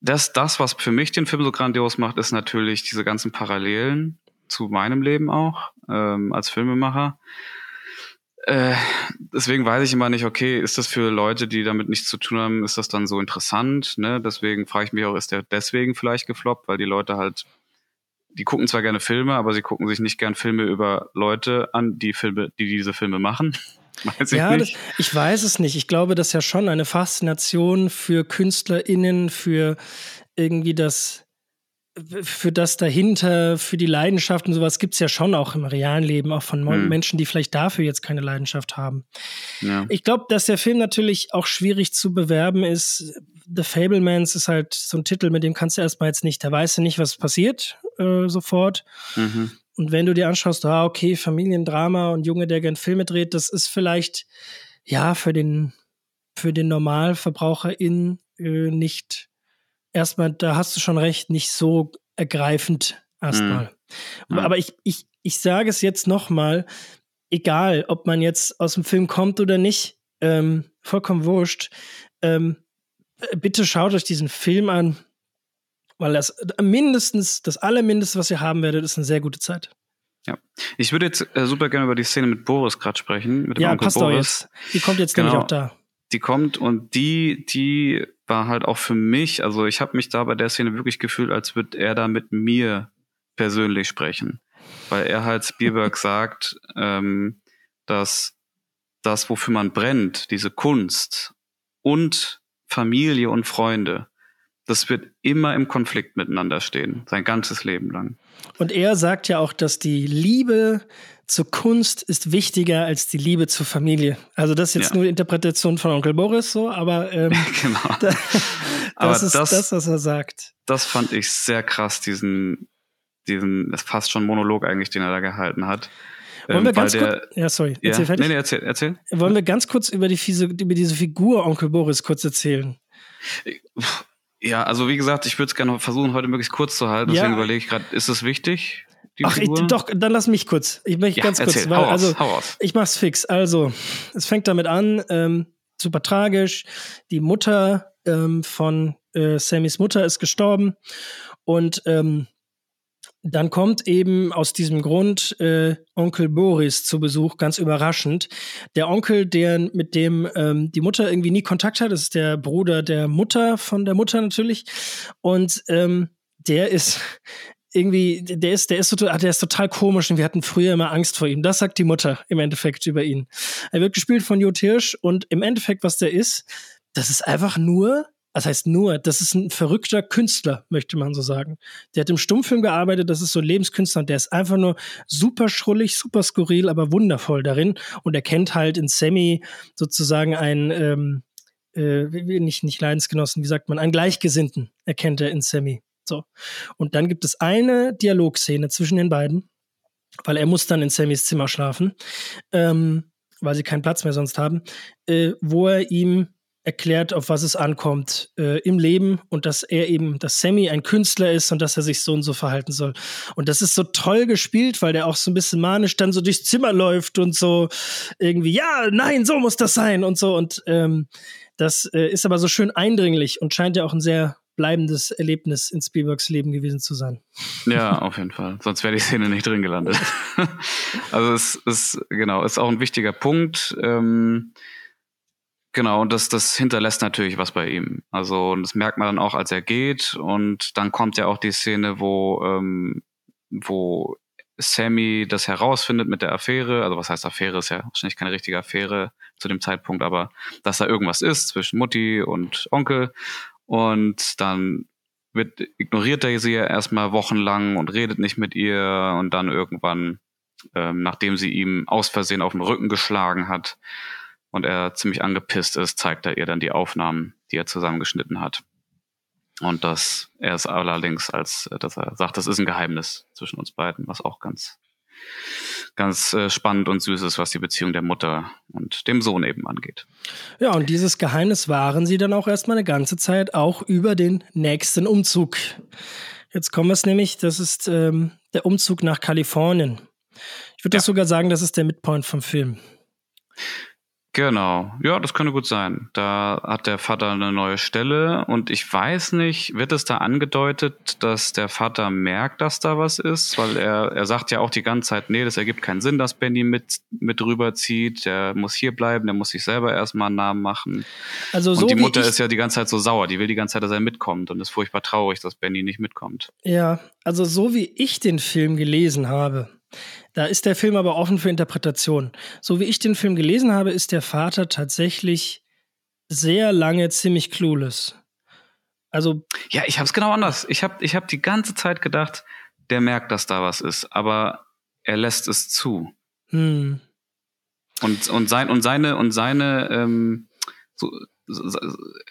das, das, was für mich den Film so grandios macht, ist natürlich diese ganzen Parallelen zu meinem Leben auch ähm, als Filmemacher. Äh, deswegen weiß ich immer nicht, okay, ist das für Leute, die damit nichts zu tun haben, ist das dann so interessant? Ne? Deswegen frage ich mich auch, ist der deswegen vielleicht gefloppt, weil die Leute halt, die gucken zwar gerne Filme, aber sie gucken sich nicht gern Filme über Leute an, die Filme, die diese Filme machen. Weiß ich ja. Das, ich weiß es nicht. Ich glaube, das ist ja schon eine Faszination für KünstlerInnen, für irgendwie das für das dahinter, für die Leidenschaft und sowas gibt es ja schon auch im realen Leben, auch von hm. Menschen, die vielleicht dafür jetzt keine Leidenschaft haben. Ja. Ich glaube, dass der Film natürlich auch schwierig zu bewerben ist. The Fablemans ist halt so ein Titel, mit dem kannst du erstmal jetzt nicht, da weißt du nicht, was passiert äh, sofort. Mhm. Und wenn du dir anschaust, ah, okay, Familiendrama und Junge, der gern Filme dreht, das ist vielleicht, ja, für den, für den Normalverbraucherin äh, nicht erstmal, da hast du schon recht, nicht so ergreifend erstmal. Mhm. Aber ich, ich, ich sage es jetzt nochmal, egal, ob man jetzt aus dem Film kommt oder nicht, ähm, vollkommen wurscht. Ähm, bitte schaut euch diesen Film an, weil das mindestens, das allermindeste, was ihr haben werdet, ist eine sehr gute Zeit. Ja, ich würde jetzt äh, super gerne über die Szene mit Boris gerade sprechen. Mit dem ja, Onkel passt Boris. Auch jetzt. Die kommt jetzt genau. nämlich auch da. Die kommt und die, die war halt auch für mich, also ich habe mich da bei der Szene wirklich gefühlt, als würde er da mit mir persönlich sprechen. Weil er halt Spielberg sagt, ähm, dass das, wofür man brennt, diese Kunst und Familie und Freunde, das wird immer im Konflikt miteinander stehen, sein ganzes Leben lang. Und er sagt ja auch, dass die Liebe zur Kunst ist wichtiger als die Liebe zur Familie. Also das ist jetzt ja. nur die Interpretation von Onkel Boris so, aber ähm, genau. da, das aber ist das, das, was er sagt. Das fand ich sehr krass, diesen, diesen, das fast schon Monolog eigentlich, den er da gehalten hat. Wollen wir ähm, ganz kurz, ja, sorry, erzähl fertig. Nee, nee, erzähl, erzähl. Wollen wir ganz kurz über, die, über diese Figur Onkel Boris kurz erzählen? Ja, also wie gesagt, ich würde es gerne versuchen, heute möglichst kurz zu halten. Deswegen ja. überlege ich gerade, ist es wichtig? Ach, ich, doch, dann lass mich kurz. Ich möchte ja, ganz kurz, erzähl. weil, hau also, aus. ich mach's fix. Also, es fängt damit an, ähm, super tragisch. Die Mutter ähm, von äh, Sammys Mutter ist gestorben und ähm, dann kommt eben aus diesem Grund äh, Onkel Boris zu Besuch, ganz überraschend. Der Onkel, der mit dem ähm, die Mutter irgendwie nie Kontakt hat, das ist der Bruder der Mutter von der Mutter natürlich. Und ähm, der ist irgendwie, der ist, der ist, total, der ist total komisch und wir hatten früher immer Angst vor ihm. Das sagt die Mutter im Endeffekt über ihn. Er wird gespielt von Jo Hirsch und im Endeffekt, was der ist, das ist einfach nur das heißt nur, das ist ein verrückter Künstler, möchte man so sagen. Der hat im Stummfilm gearbeitet, das ist so ein Lebenskünstler und der ist einfach nur super schrullig, super skurril, aber wundervoll darin. Und er kennt halt in Sammy sozusagen einen, ähm, äh, nicht, nicht Leidensgenossen, wie sagt man, einen Gleichgesinnten erkennt er in Sammy. So. Und dann gibt es eine Dialogszene zwischen den beiden, weil er muss dann in Sammys Zimmer schlafen, ähm, weil sie keinen Platz mehr sonst haben, äh, wo er ihm erklärt, auf was es ankommt äh, im Leben und dass er eben, dass Sammy ein Künstler ist und dass er sich so und so verhalten soll. Und das ist so toll gespielt, weil der auch so ein bisschen manisch dann so durchs Zimmer läuft und so irgendwie, ja, nein, so muss das sein und so. Und ähm, das äh, ist aber so schön eindringlich und scheint ja auch ein sehr bleibendes Erlebnis in Spielbergs Leben gewesen zu sein. Ja, auf jeden Fall. Sonst wäre die Szene nicht drin gelandet. also es ist, genau, ist auch ein wichtiger Punkt. Ähm, Genau, und das, das hinterlässt natürlich was bei ihm. Also, und das merkt man dann auch, als er geht. Und dann kommt ja auch die Szene, wo, ähm, wo Sammy das herausfindet mit der Affäre. Also, was heißt Affäre? Ist ja wahrscheinlich keine richtige Affäre zu dem Zeitpunkt, aber dass da irgendwas ist zwischen Mutti und Onkel. Und dann wird, ignoriert er sie ja erstmal wochenlang und redet nicht mit ihr. Und dann irgendwann, ähm, nachdem sie ihm aus Versehen auf den Rücken geschlagen hat, und er ziemlich angepisst ist, zeigt er ihr dann die Aufnahmen, die er zusammengeschnitten hat. Und dass er es allerdings als, dass er sagt, das ist ein Geheimnis zwischen uns beiden, was auch ganz, ganz äh, spannend und süß ist, was die Beziehung der Mutter und dem Sohn eben angeht. Ja, und dieses Geheimnis wahren sie dann auch erstmal eine ganze Zeit, auch über den nächsten Umzug. Jetzt kommen wir es nämlich, das ist ähm, der Umzug nach Kalifornien. Ich würde ja. das sogar sagen, das ist der Midpoint vom Film. Genau, ja, das könnte gut sein. Da hat der Vater eine neue Stelle und ich weiß nicht, wird es da angedeutet, dass der Vater merkt, dass da was ist? Weil er, er sagt ja auch die ganze Zeit, nee, das ergibt keinen Sinn, dass Benny mit, mit rüberzieht. Der muss hier bleiben, der muss sich selber erstmal einen Namen machen. Also so und die Mutter ist ja die ganze Zeit so sauer, die will die ganze Zeit, dass er mitkommt und ist furchtbar traurig, dass Benny nicht mitkommt. Ja, also so wie ich den Film gelesen habe, da ist der Film aber offen für Interpretation. So wie ich den Film gelesen habe, ist der Vater tatsächlich sehr lange ziemlich clueless. Also ja, ich habe es genau anders. Ich habe ich hab die ganze Zeit gedacht, der merkt, dass da was ist, aber er lässt es zu. Hm. Und und sein und seine und seine ähm, so, so,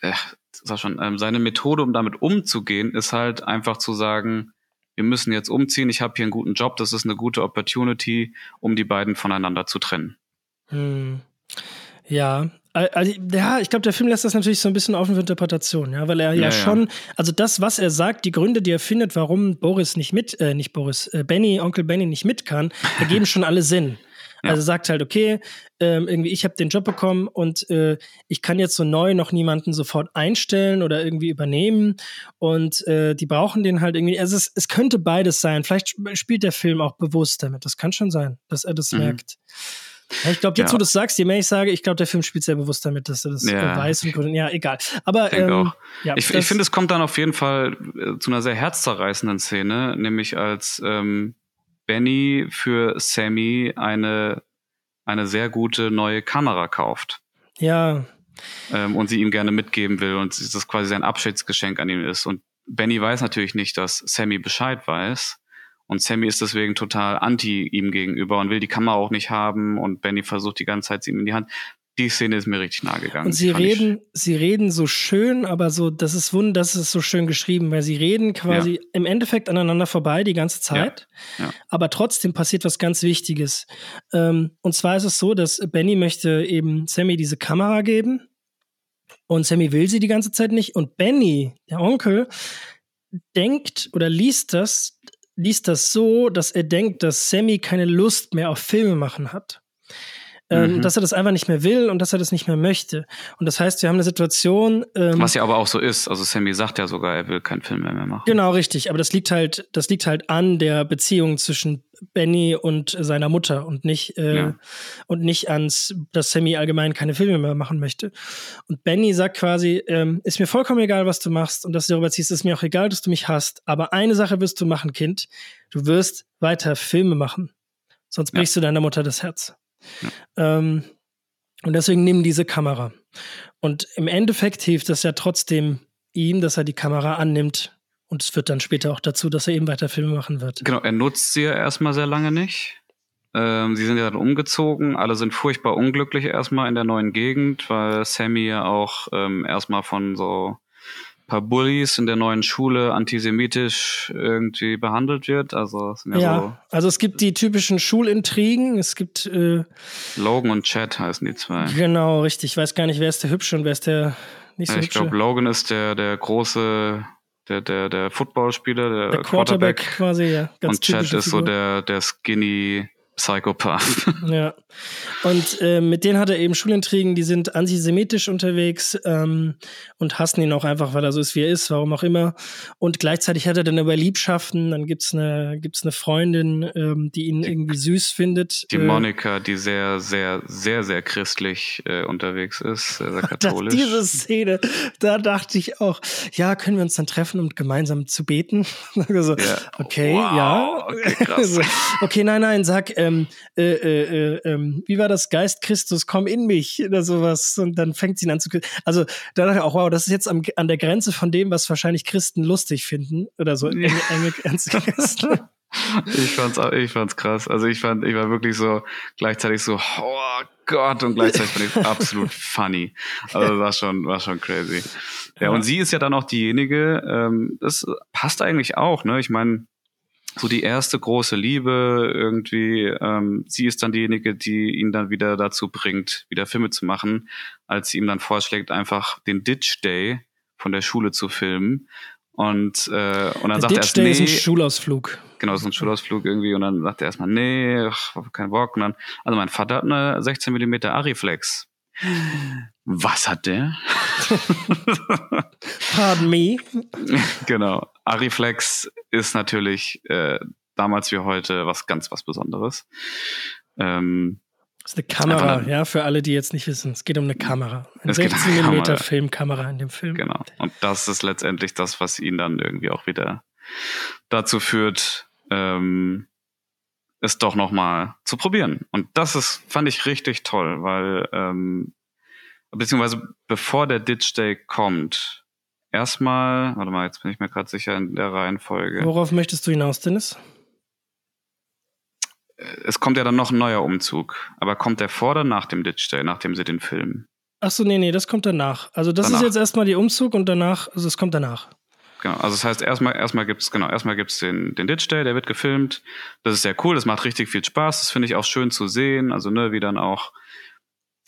äh, sag schon, ähm, seine Methode, um damit umzugehen, ist halt einfach zu sagen, wir müssen jetzt umziehen, ich habe hier einen guten Job, das ist eine gute Opportunity, um die beiden voneinander zu trennen. Hm. Ja, also, ja, ich glaube, der Film lässt das natürlich so ein bisschen offen für Interpretation, ja, weil er ja, ja schon, ja. also das, was er sagt, die Gründe, die er findet, warum Boris nicht mit, äh, nicht Boris, äh, Benny, Onkel Benny nicht mit kann, ergeben schon alle Sinn. Ja. Also sagt halt, okay, ähm, irgendwie, ich habe den Job bekommen und äh, ich kann jetzt so neu noch niemanden sofort einstellen oder irgendwie übernehmen. Und äh, die brauchen den halt irgendwie. Also es, es könnte beides sein. Vielleicht spielt der Film auch bewusst damit. Das kann schon sein, dass er das mhm. merkt. Ja, ich glaube, jetzt, ja. wo du es sagst, je mehr ich sage, ich glaube, der Film spielt sehr bewusst damit, dass er das ja. weiß und ja, egal. Aber ähm, ja, ich, ich finde, es kommt dann auf jeden Fall äh, zu einer sehr herzzerreißenden Szene, nämlich als ähm, Benny für Sammy eine, eine sehr gute neue Kamera kauft. Ja. Ähm, und sie ihm gerne mitgeben will und das quasi sein Abschiedsgeschenk an ihm ist. Und Benny weiß natürlich nicht, dass Sammy Bescheid weiß. Und Sammy ist deswegen total anti ihm gegenüber und will die Kamera auch nicht haben. Und Benny versucht die ganze Zeit sie ihm in die Hand die Szene ist mir richtig nahe gegangen. Und sie reden, sie reden so schön, aber so, das ist wund, das ist so schön geschrieben, weil sie reden quasi ja. im Endeffekt aneinander vorbei die ganze Zeit. Ja. Ja. Aber trotzdem passiert was ganz Wichtiges. Ähm, und zwar ist es so, dass Benny möchte eben Sammy diese Kamera geben. Und Sammy will sie die ganze Zeit nicht. Und Benny, der Onkel, denkt oder liest das, liest das so, dass er denkt, dass Sammy keine Lust mehr auf Filme machen hat ähm, mhm. dass er das einfach nicht mehr will und dass er das nicht mehr möchte. Und das heißt, wir haben eine Situation. Ähm, Was ja aber auch so ist. Also Sammy sagt ja sogar, er will keinen Film mehr, mehr machen. Genau, richtig. Aber das liegt halt, das liegt halt an der Beziehung zwischen Benny und seiner Mutter und nicht äh, ja. und nicht ans, dass Sammy allgemein keine Filme mehr machen möchte. Und Benny sagt quasi, ähm, ist mir vollkommen egal, was du machst und dass du darüber ziehst, ist mir auch egal, dass du mich hast. Aber eine Sache wirst du machen, Kind. Du wirst weiter Filme machen. Sonst brichst ja. du deiner Mutter das Herz. Ähm, und deswegen nimm diese Kamera. Und im Endeffekt hilft das ja trotzdem ihm, dass er die Kamera annimmt. Und es führt dann später auch dazu, dass er eben weiter Filme machen wird. Genau, er nutzt sie ja erstmal sehr lange nicht. Ähm, sie sind ja dann umgezogen. Alle sind furchtbar unglücklich erstmal in der neuen Gegend, weil Sammy ja auch ähm, erstmal von so paar Bullies in der neuen Schule antisemitisch irgendwie behandelt wird. Also, ja, ja so also es gibt die typischen Schulintrigen. Es gibt äh, Logan und Chad heißen die zwei. Genau, richtig. Ich weiß gar nicht, wer ist der hübsche und wer ist der nicht so ja, Ich glaube, Logan ist der der große der der der Footballspieler, der, der Quarterback, Quarterback quasi, ja. und Chad ist so der der skinny Psychopath. Ja. Und äh, mit denen hat er eben Schulintrigen, die sind antisemitisch unterwegs ähm, und hassen ihn auch einfach, weil er so ist, wie er ist, warum auch immer. Und gleichzeitig hat er dann aber Liebschaften, dann gibt's eine, gibt's eine Freundin, ähm, die ihn irgendwie süß findet. Die äh, Monika, die sehr, sehr, sehr, sehr christlich äh, unterwegs ist, sehr, sehr katholisch. Diese Szene, da dachte ich auch, ja, können wir uns dann treffen, um gemeinsam zu beten? so, ja. Okay, wow. ja. Okay, okay, nein, nein, sag, äh, ähm, äh, äh, äh, ähm, wie war das? Geist Christus, komm in mich oder sowas. Und dann fängt sie ihn an zu. Also da dachte ich auch, wow, das ist jetzt am, an der Grenze von dem, was wahrscheinlich Christen lustig finden. Oder so. Ja. Enge, enge ich fand's, ich fand's krass. Also ich fand, ich war wirklich so gleichzeitig so, oh Gott, und gleichzeitig fand ich absolut funny. Also war schon, war schon crazy. Ja, ja, und sie ist ja dann auch diejenige, ähm, das passt eigentlich auch, ne? Ich meine, so die erste große Liebe irgendwie. Ähm, sie ist dann diejenige, die ihn dann wieder dazu bringt, wieder Filme zu machen, als sie ihm dann vorschlägt, einfach den Ditch Day von der Schule zu filmen. Und, äh, und dann der sagt Ditch er erst, Day nee, ist ein Schulausflug. Genau, so ein Schulausflug irgendwie. Und dann sagt er erstmal, nee, ach, kein Bock. Und dann, also mein Vater hat eine 16 mm Ariflex. Was hat der? Pardon me. Genau. Ariflex ist natürlich äh, damals wie heute was ganz was Besonderes. Ähm, das ist eine Kamera, eine, ja, für alle, die jetzt nicht wissen. Es geht um eine Kamera. Eine 16 mm Filmkamera in dem Film. Genau. Und das ist letztendlich das, was ihn dann irgendwie auch wieder dazu führt, ähm, es doch nochmal zu probieren. Und das ist, fand ich richtig toll, weil, ähm, beziehungsweise bevor der Ditch Day kommt, erstmal, warte mal, jetzt bin ich mir gerade sicher in der Reihenfolge. Worauf möchtest du hinaus, Dennis? Es kommt ja dann noch ein neuer Umzug. Aber kommt der vor oder nach dem Ditch Day, nachdem sie den filmen? Ach so, nee, nee, das kommt danach. Also das danach. ist jetzt erstmal die Umzug und danach, also es kommt danach. Genau, also das heißt, erstmal, erstmal gibt's, genau, erstmal gibt's den, den Ditch Day, der wird gefilmt. Das ist sehr cool, das macht richtig viel Spaß, das finde ich auch schön zu sehen. Also, ne, wie dann auch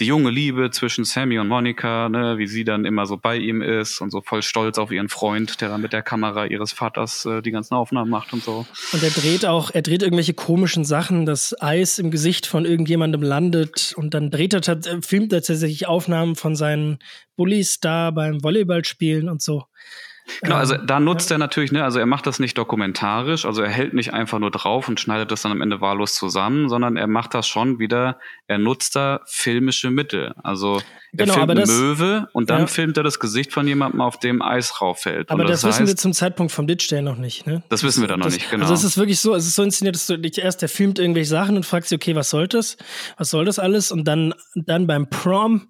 die junge Liebe zwischen Sammy und Monika, ne, wie sie dann immer so bei ihm ist und so voll stolz auf ihren Freund, der dann mit der Kamera ihres Vaters äh, die ganzen Aufnahmen macht und so. Und er dreht auch, er dreht irgendwelche komischen Sachen, das Eis im Gesicht von irgendjemandem landet und dann dreht er, äh, filmt er tatsächlich Aufnahmen von seinen Bullies da beim Volleyballspielen und so. Genau, also ähm, da nutzt ja. er natürlich, ne, also er macht das nicht dokumentarisch, also er hält nicht einfach nur drauf und schneidet das dann am Ende wahllos zusammen, sondern er macht das schon wieder, er nutzt da filmische Mittel. Also er genau, filmt eine das, Möwe und dann ja. filmt er das Gesicht von jemandem, auf dem Eis rauffällt. Aber das, das, wissen wir zum Zeitpunkt vom Ditch-Day noch nicht, ne? Das wissen wir dann noch das, nicht, genau. Also es ist wirklich so, es ist so inszeniert, dass du dich erst, der filmt irgendwelche Sachen und fragst dich, okay, was soll das? Was soll das alles? Und dann, dann beim Prom,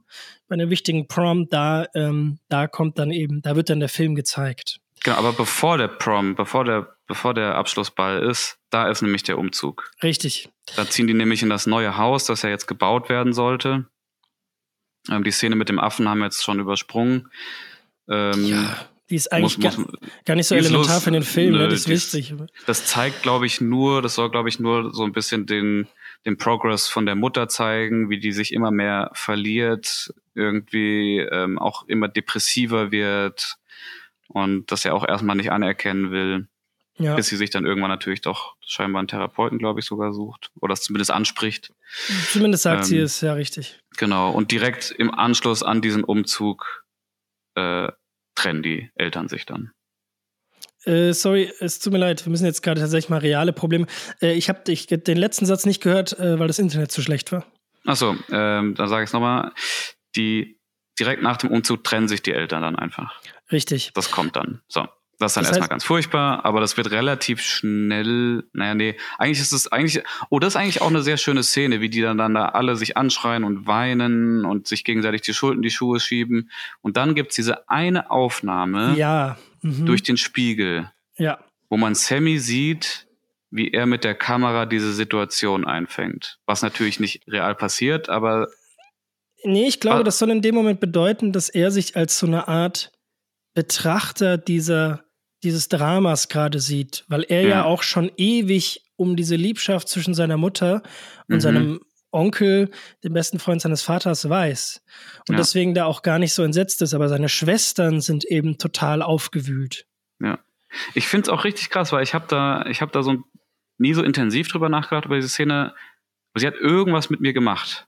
bei einem wichtigen Prom, da, ähm, da kommt dann eben, da wird dann der Film gezeigt. Genau, aber bevor der Prom, bevor der, bevor der Abschlussball ist, da ist nämlich der Umzug. Richtig. Da ziehen die nämlich in das neue Haus, das ja jetzt gebaut werden sollte. Ähm, die Szene mit dem Affen haben wir jetzt schon übersprungen. Ähm, ja, die ist eigentlich muss, gar, gar, nicht so elementar los, für den Film, nö, ne? das ist wichtig. Das zeigt, glaube ich, nur, das soll, glaube ich, nur so ein bisschen den, den Progress von der Mutter zeigen, wie die sich immer mehr verliert, irgendwie ähm, auch immer depressiver wird und das er auch erstmal nicht anerkennen will. Ja. Bis sie sich dann irgendwann natürlich doch scheinbar einen Therapeuten, glaube ich, sogar sucht. Oder es zumindest anspricht. Zumindest sagt ähm, sie es, ja, richtig. Genau. Und direkt im Anschluss an diesen Umzug äh, trennen die Eltern sich dann. Äh, sorry, es tut mir leid, wir müssen jetzt gerade tatsächlich mal reale Probleme. Äh, ich habe den letzten Satz nicht gehört, äh, weil das Internet zu schlecht war. Achso, ähm, dann sage ich es nochmal. Die direkt nach dem Umzug trennen sich die Eltern dann einfach. Richtig. Das kommt dann. So. Das ist dann das erstmal ganz furchtbar, aber das wird relativ schnell, naja, nee, eigentlich ist es eigentlich, oh, das ist eigentlich auch eine sehr schöne Szene, wie die dann, dann da alle sich anschreien und weinen und sich gegenseitig die Schulden, die Schuhe schieben. Und dann gibt's diese eine Aufnahme ja. Mhm. durch den Spiegel, ja. wo man Sammy sieht, wie er mit der Kamera diese Situation einfängt. Was natürlich nicht real passiert, aber. Nee, ich glaube, das soll in dem Moment bedeuten, dass er sich als so eine Art Betrachter dieser, dieses Dramas gerade sieht, weil er ja. ja. auch schon ewig um diese Liebschaft zwischen seiner Mutter und mhm. seinem Onkel, dem besten Freund seines Vaters, weiß. Und ja. deswegen da auch gar nicht so entsetzt ist. Aber seine Schwestern sind eben total aufgewühlt. Ja. Ich finde es auch richtig krass, weil ich habe da, ich habe da so nie so intensiv drüber nachgedacht über diese Szene. Sie hat irgendwas mit mir gemacht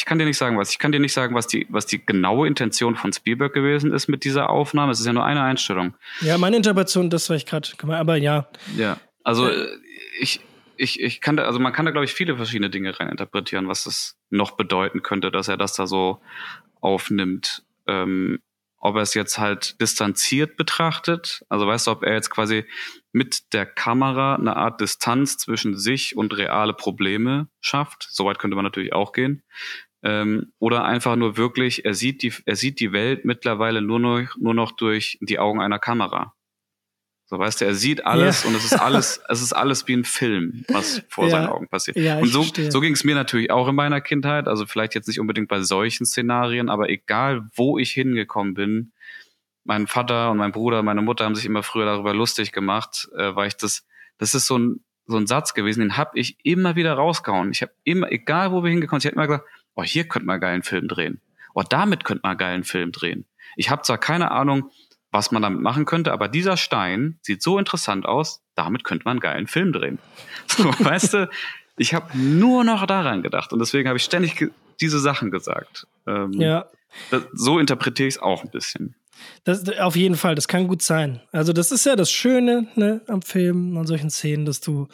ich kann dir nicht sagen, was. Ich kann dir nicht sagen, was die, was die genaue Intention von Spielberg gewesen ist mit dieser Aufnahme. Es ist ja nur eine Einstellung. Ja, meine Interpretation, das war ich gerade, aber ja. Ja, also äh, ich, ich, ich kann da, also man kann da, glaube ich, viele verschiedene Dinge reininterpretieren, was es noch bedeuten könnte, dass er das da so aufnimmt. Ähm, ob er es jetzt halt distanziert betrachtet, also weißt du, ob er jetzt quasi mit der Kamera eine Art Distanz zwischen sich und reale Probleme schafft. Soweit könnte man natürlich auch gehen. Ähm, oder einfach nur wirklich, er sieht die, er sieht die Welt mittlerweile nur noch, nur noch durch die Augen einer Kamera. So weißt du, er sieht alles ja. und es ist alles, es ist alles wie ein Film, was vor ja. seinen Augen passiert. Ja, und so, so ging es mir natürlich auch in meiner Kindheit. Also vielleicht jetzt nicht unbedingt bei solchen Szenarien, aber egal wo ich hingekommen bin, mein Vater und mein Bruder, meine Mutter haben sich immer früher darüber lustig gemacht, äh, weil ich das, das ist so ein, so ein Satz gewesen, den habe ich immer wieder rausgehauen. Ich habe immer, egal wo wir hingekommen sind, ich habe immer gesagt, oh, hier könnte man geilen Film drehen. Oh, damit könnte man geilen Film drehen. Ich habe zwar keine Ahnung, was man damit machen könnte, aber dieser Stein sieht so interessant aus, damit könnte man einen geilen Film drehen. So, weißt du, ich habe nur noch daran gedacht und deswegen habe ich ständig diese Sachen gesagt. Ähm, ja. Das, so interpretiere ich es auch ein bisschen. Das, auf jeden Fall, das kann gut sein. Also, das ist ja das Schöne ne, am Film, an solchen Szenen, dass du,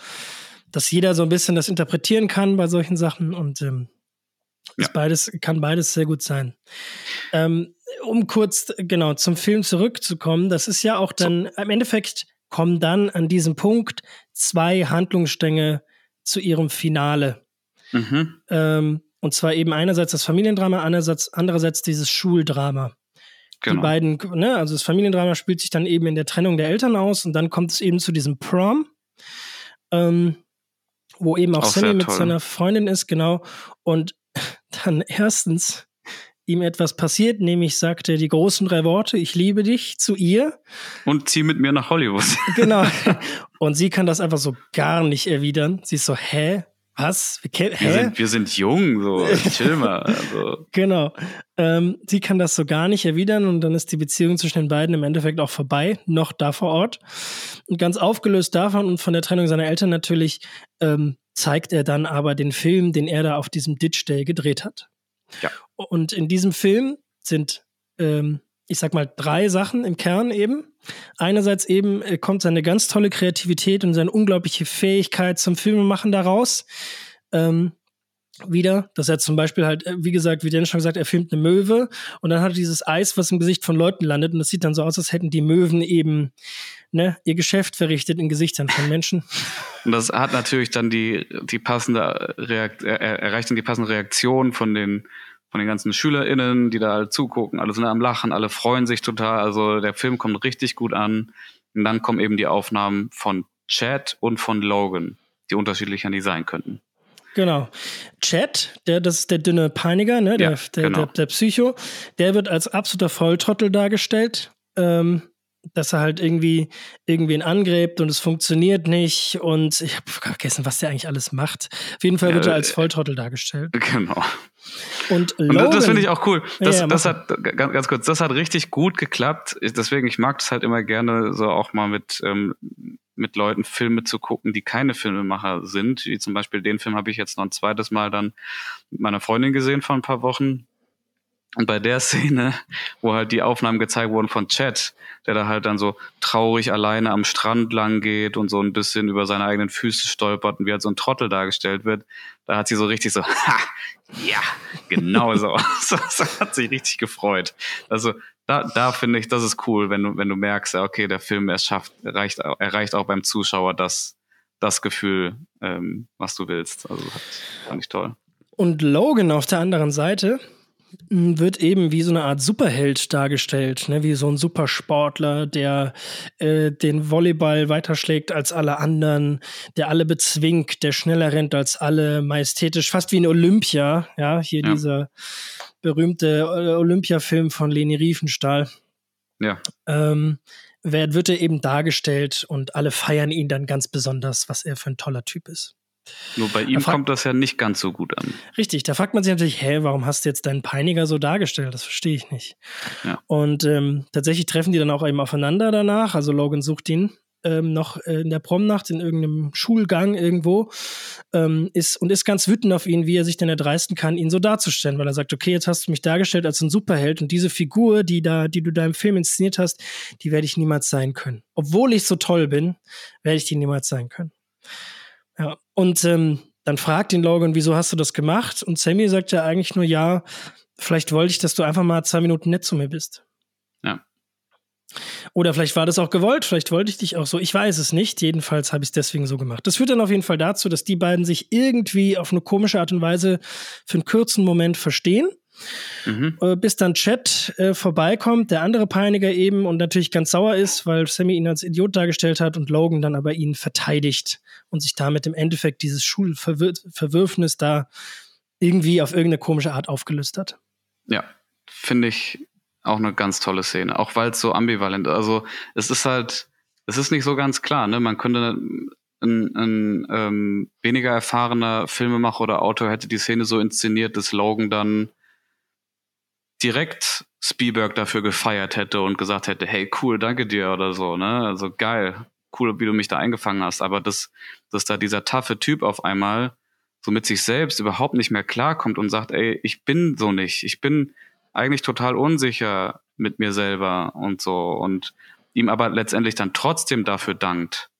dass jeder so ein bisschen das interpretieren kann bei solchen Sachen und ähm, ja. beides, kann beides sehr gut sein. Ähm, um kurz genau zum Film zurückzukommen, das ist ja auch dann, so. im Endeffekt kommen dann an diesem Punkt zwei Handlungsstränge zu ihrem Finale. Mhm. Ähm, und zwar eben einerseits das Familiendrama, andererseits, andererseits dieses Schuldrama. Genau. Die beiden, ne, also das Familiendrama spielt sich dann eben in der Trennung der Eltern aus und dann kommt es eben zu diesem Prom, ähm, wo eben auch, auch Sammy mit seiner Freundin ist, genau. Und dann erstens ihm etwas passiert, nämlich sagt er die großen drei Worte, ich liebe dich zu ihr. Und zieh mit mir nach Hollywood. Genau. Und sie kann das einfach so gar nicht erwidern. Sie ist so, hä? Was? Wir, wir, sind, wir sind jung, so chill mal. Also. Genau. Ähm, sie kann das so gar nicht erwidern und dann ist die Beziehung zwischen den beiden im Endeffekt auch vorbei, noch da vor Ort. Und ganz aufgelöst davon und von der Trennung seiner Eltern natürlich ähm, zeigt er dann aber den Film, den er da auf diesem Ditch Day gedreht hat. Ja. Und in diesem Film sind, ähm, ich sag mal, drei Sachen im Kern eben. Einerseits eben äh, kommt seine ganz tolle Kreativität und seine unglaubliche Fähigkeit zum Filmemachen daraus. Ähm, wieder, dass er zum Beispiel halt, äh, wie gesagt, wie Dennis schon gesagt, er filmt eine Möwe und dann hat er dieses Eis, was im Gesicht von Leuten landet und das sieht dann so aus, als hätten die Möwen eben ne, ihr Geschäft verrichtet in Gesichtern von Menschen. Und das hat natürlich dann die, die passende Reakt er, erreicht dann die passende Reaktion von den von den ganzen SchülerInnen, die da halt zugucken, alle sind am Lachen, alle freuen sich total. Also der Film kommt richtig gut an. Und dann kommen eben die Aufnahmen von Chad und von Logan, die unterschiedlicher nicht sein könnten. Genau. Chad, der, das ist der dünne Peiniger, ne, der, ja, der, genau. der, der, Psycho, der wird als absoluter Volltrottel dargestellt. Ähm, dass er halt irgendwie irgendwen angräbt und es funktioniert nicht und ich habe vergessen, was der eigentlich alles macht. Auf jeden Fall wird ja, er als äh, Volltrottel dargestellt. Genau. Und, Logan, und das finde ich auch cool. Das, ja, das hat ganz, ganz kurz, das hat richtig gut geklappt. Deswegen, ich mag das halt immer gerne, so auch mal mit ähm, mit Leuten Filme zu gucken, die keine Filmemacher sind. Wie zum Beispiel den Film habe ich jetzt noch ein zweites Mal dann mit meiner Freundin gesehen vor ein paar Wochen. Und bei der Szene, wo halt die Aufnahmen gezeigt wurden von Chad, der da halt dann so traurig alleine am Strand lang geht und so ein bisschen über seine eigenen Füße stolpert und wie halt so ein Trottel dargestellt wird, da hat sie so richtig so, ha, ja, genau so. so hat sich richtig gefreut. Also da, da finde ich, das ist cool, wenn du, wenn du merkst, okay, der Film es schafft, erreicht, erreicht auch beim Zuschauer das, das Gefühl, ähm, was du willst. Also fand ich toll. Und Logan auf der anderen Seite, wird eben wie so eine Art Superheld dargestellt, ne? wie so ein Supersportler, der äh, den Volleyball weiterschlägt als alle anderen, der alle bezwingt, der schneller rennt als alle, majestätisch, fast wie ein Olympia, ja, hier ja. dieser berühmte äh, Olympia-Film von Leni Riefenstahl. Ja. Ähm, wird er eben dargestellt und alle feiern ihn dann ganz besonders, was er für ein toller Typ ist. Nur bei ihm kommt das ja nicht ganz so gut an. Richtig, da fragt man sich natürlich, hä, warum hast du jetzt deinen Peiniger so dargestellt? Das verstehe ich nicht. Ja. Und ähm, tatsächlich treffen die dann auch eben aufeinander danach. Also Logan sucht ihn ähm, noch in der Promnacht in irgendeinem Schulgang irgendwo ähm, ist und ist ganz wütend auf ihn, wie er sich denn erdreisten kann, ihn so darzustellen, weil er sagt, okay, jetzt hast du mich dargestellt als ein Superheld und diese Figur, die da, die du da im Film inszeniert hast, die werde ich niemals sein können. Obwohl ich so toll bin, werde ich die niemals sein können. Ja, und ähm, dann fragt ihn Logan, wieso hast du das gemacht? Und Sammy sagt ja eigentlich nur, ja, vielleicht wollte ich, dass du einfach mal zwei Minuten nett zu mir bist. Ja. Oder vielleicht war das auch gewollt, vielleicht wollte ich dich auch so. Ich weiß es nicht. Jedenfalls habe ich es deswegen so gemacht. Das führt dann auf jeden Fall dazu, dass die beiden sich irgendwie auf eine komische Art und Weise für einen kurzen Moment verstehen. Mhm. Äh, bis dann Chat äh, vorbeikommt, der andere Peiniger eben und natürlich ganz sauer ist, weil Sammy ihn als Idiot dargestellt hat und Logan dann aber ihn verteidigt und sich damit im Endeffekt dieses Schulverwürfnis da irgendwie auf irgendeine komische Art aufgelöst hat. Ja, finde ich auch eine ganz tolle Szene, auch weil es so ambivalent. Also es ist halt, es ist nicht so ganz klar, ne? Man könnte ein, ein ähm, weniger erfahrener Filmemacher oder Autor hätte die Szene so inszeniert, dass Logan dann direkt Spielberg dafür gefeiert hätte und gesagt hätte, hey, cool, danke dir oder so, ne? Also geil, cool, wie du mich da eingefangen hast. Aber dass, dass da dieser taffe Typ auf einmal so mit sich selbst überhaupt nicht mehr klarkommt und sagt, ey, ich bin so nicht. Ich bin eigentlich total unsicher mit mir selber und so und ihm aber letztendlich dann trotzdem dafür dankt.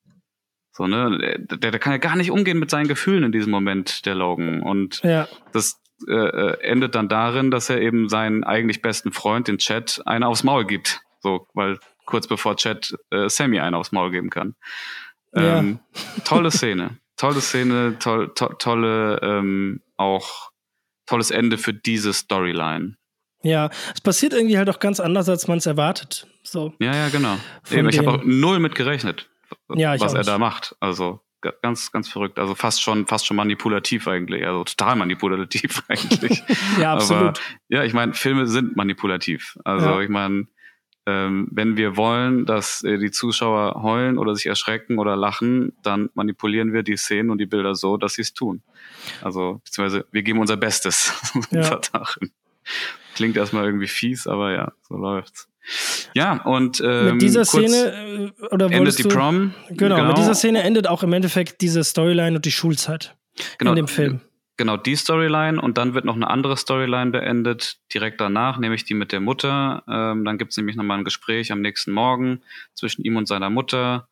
So, ne, der, der kann ja gar nicht umgehen mit seinen Gefühlen in diesem Moment, der Logan. Und ja. das, äh, äh, endet dann darin, dass er eben seinen eigentlich besten Freund, den Chat, eine aufs Maul gibt. So, weil kurz bevor Chat äh, Sammy eine aufs Maul geben kann. Ähm, ja. tolle Szene. Tolle Szene, toll, to tolle, ähm, auch tolles Ende für diese Storyline. Ja, es passiert irgendwie halt auch ganz anders, als man es erwartet. So. Ja, ja, genau. Eben, ich habe auch null mit gerechnet, Ja, was er da macht. Also ga- ganz, ganz verrückt. Also fast schon, fast schon manipulativ eigentlich. Also total manipulativ eigentlich. Ja, absolut. Aber ja, ich meine, Filme sind manipulativ. Also Ja. ich meine, ähm, wenn wir wollen, dass äh, die Zuschauer heulen oder sich erschrecken oder lachen, dann manipulieren wir die Szenen und die Bilder so, dass sie es tun. Also beziehungsweise wir geben unser Bestes Ja. darin. Klingt erstmal irgendwie fies, aber ja, so läuft's. Ja, und ähm, mit dieser Szene, äh, oder endet die Prom. Genau, mit dieser Szene endet auch im Endeffekt diese Storyline und die Schulzeit genau, in dem Film. Genau, die Storyline und dann wird noch eine andere Storyline beendet, direkt danach, nämlich die mit der Mutter. Ähm, dann gibt's nämlich nochmal ein Gespräch am nächsten Morgen zwischen ihm und seiner Mutter.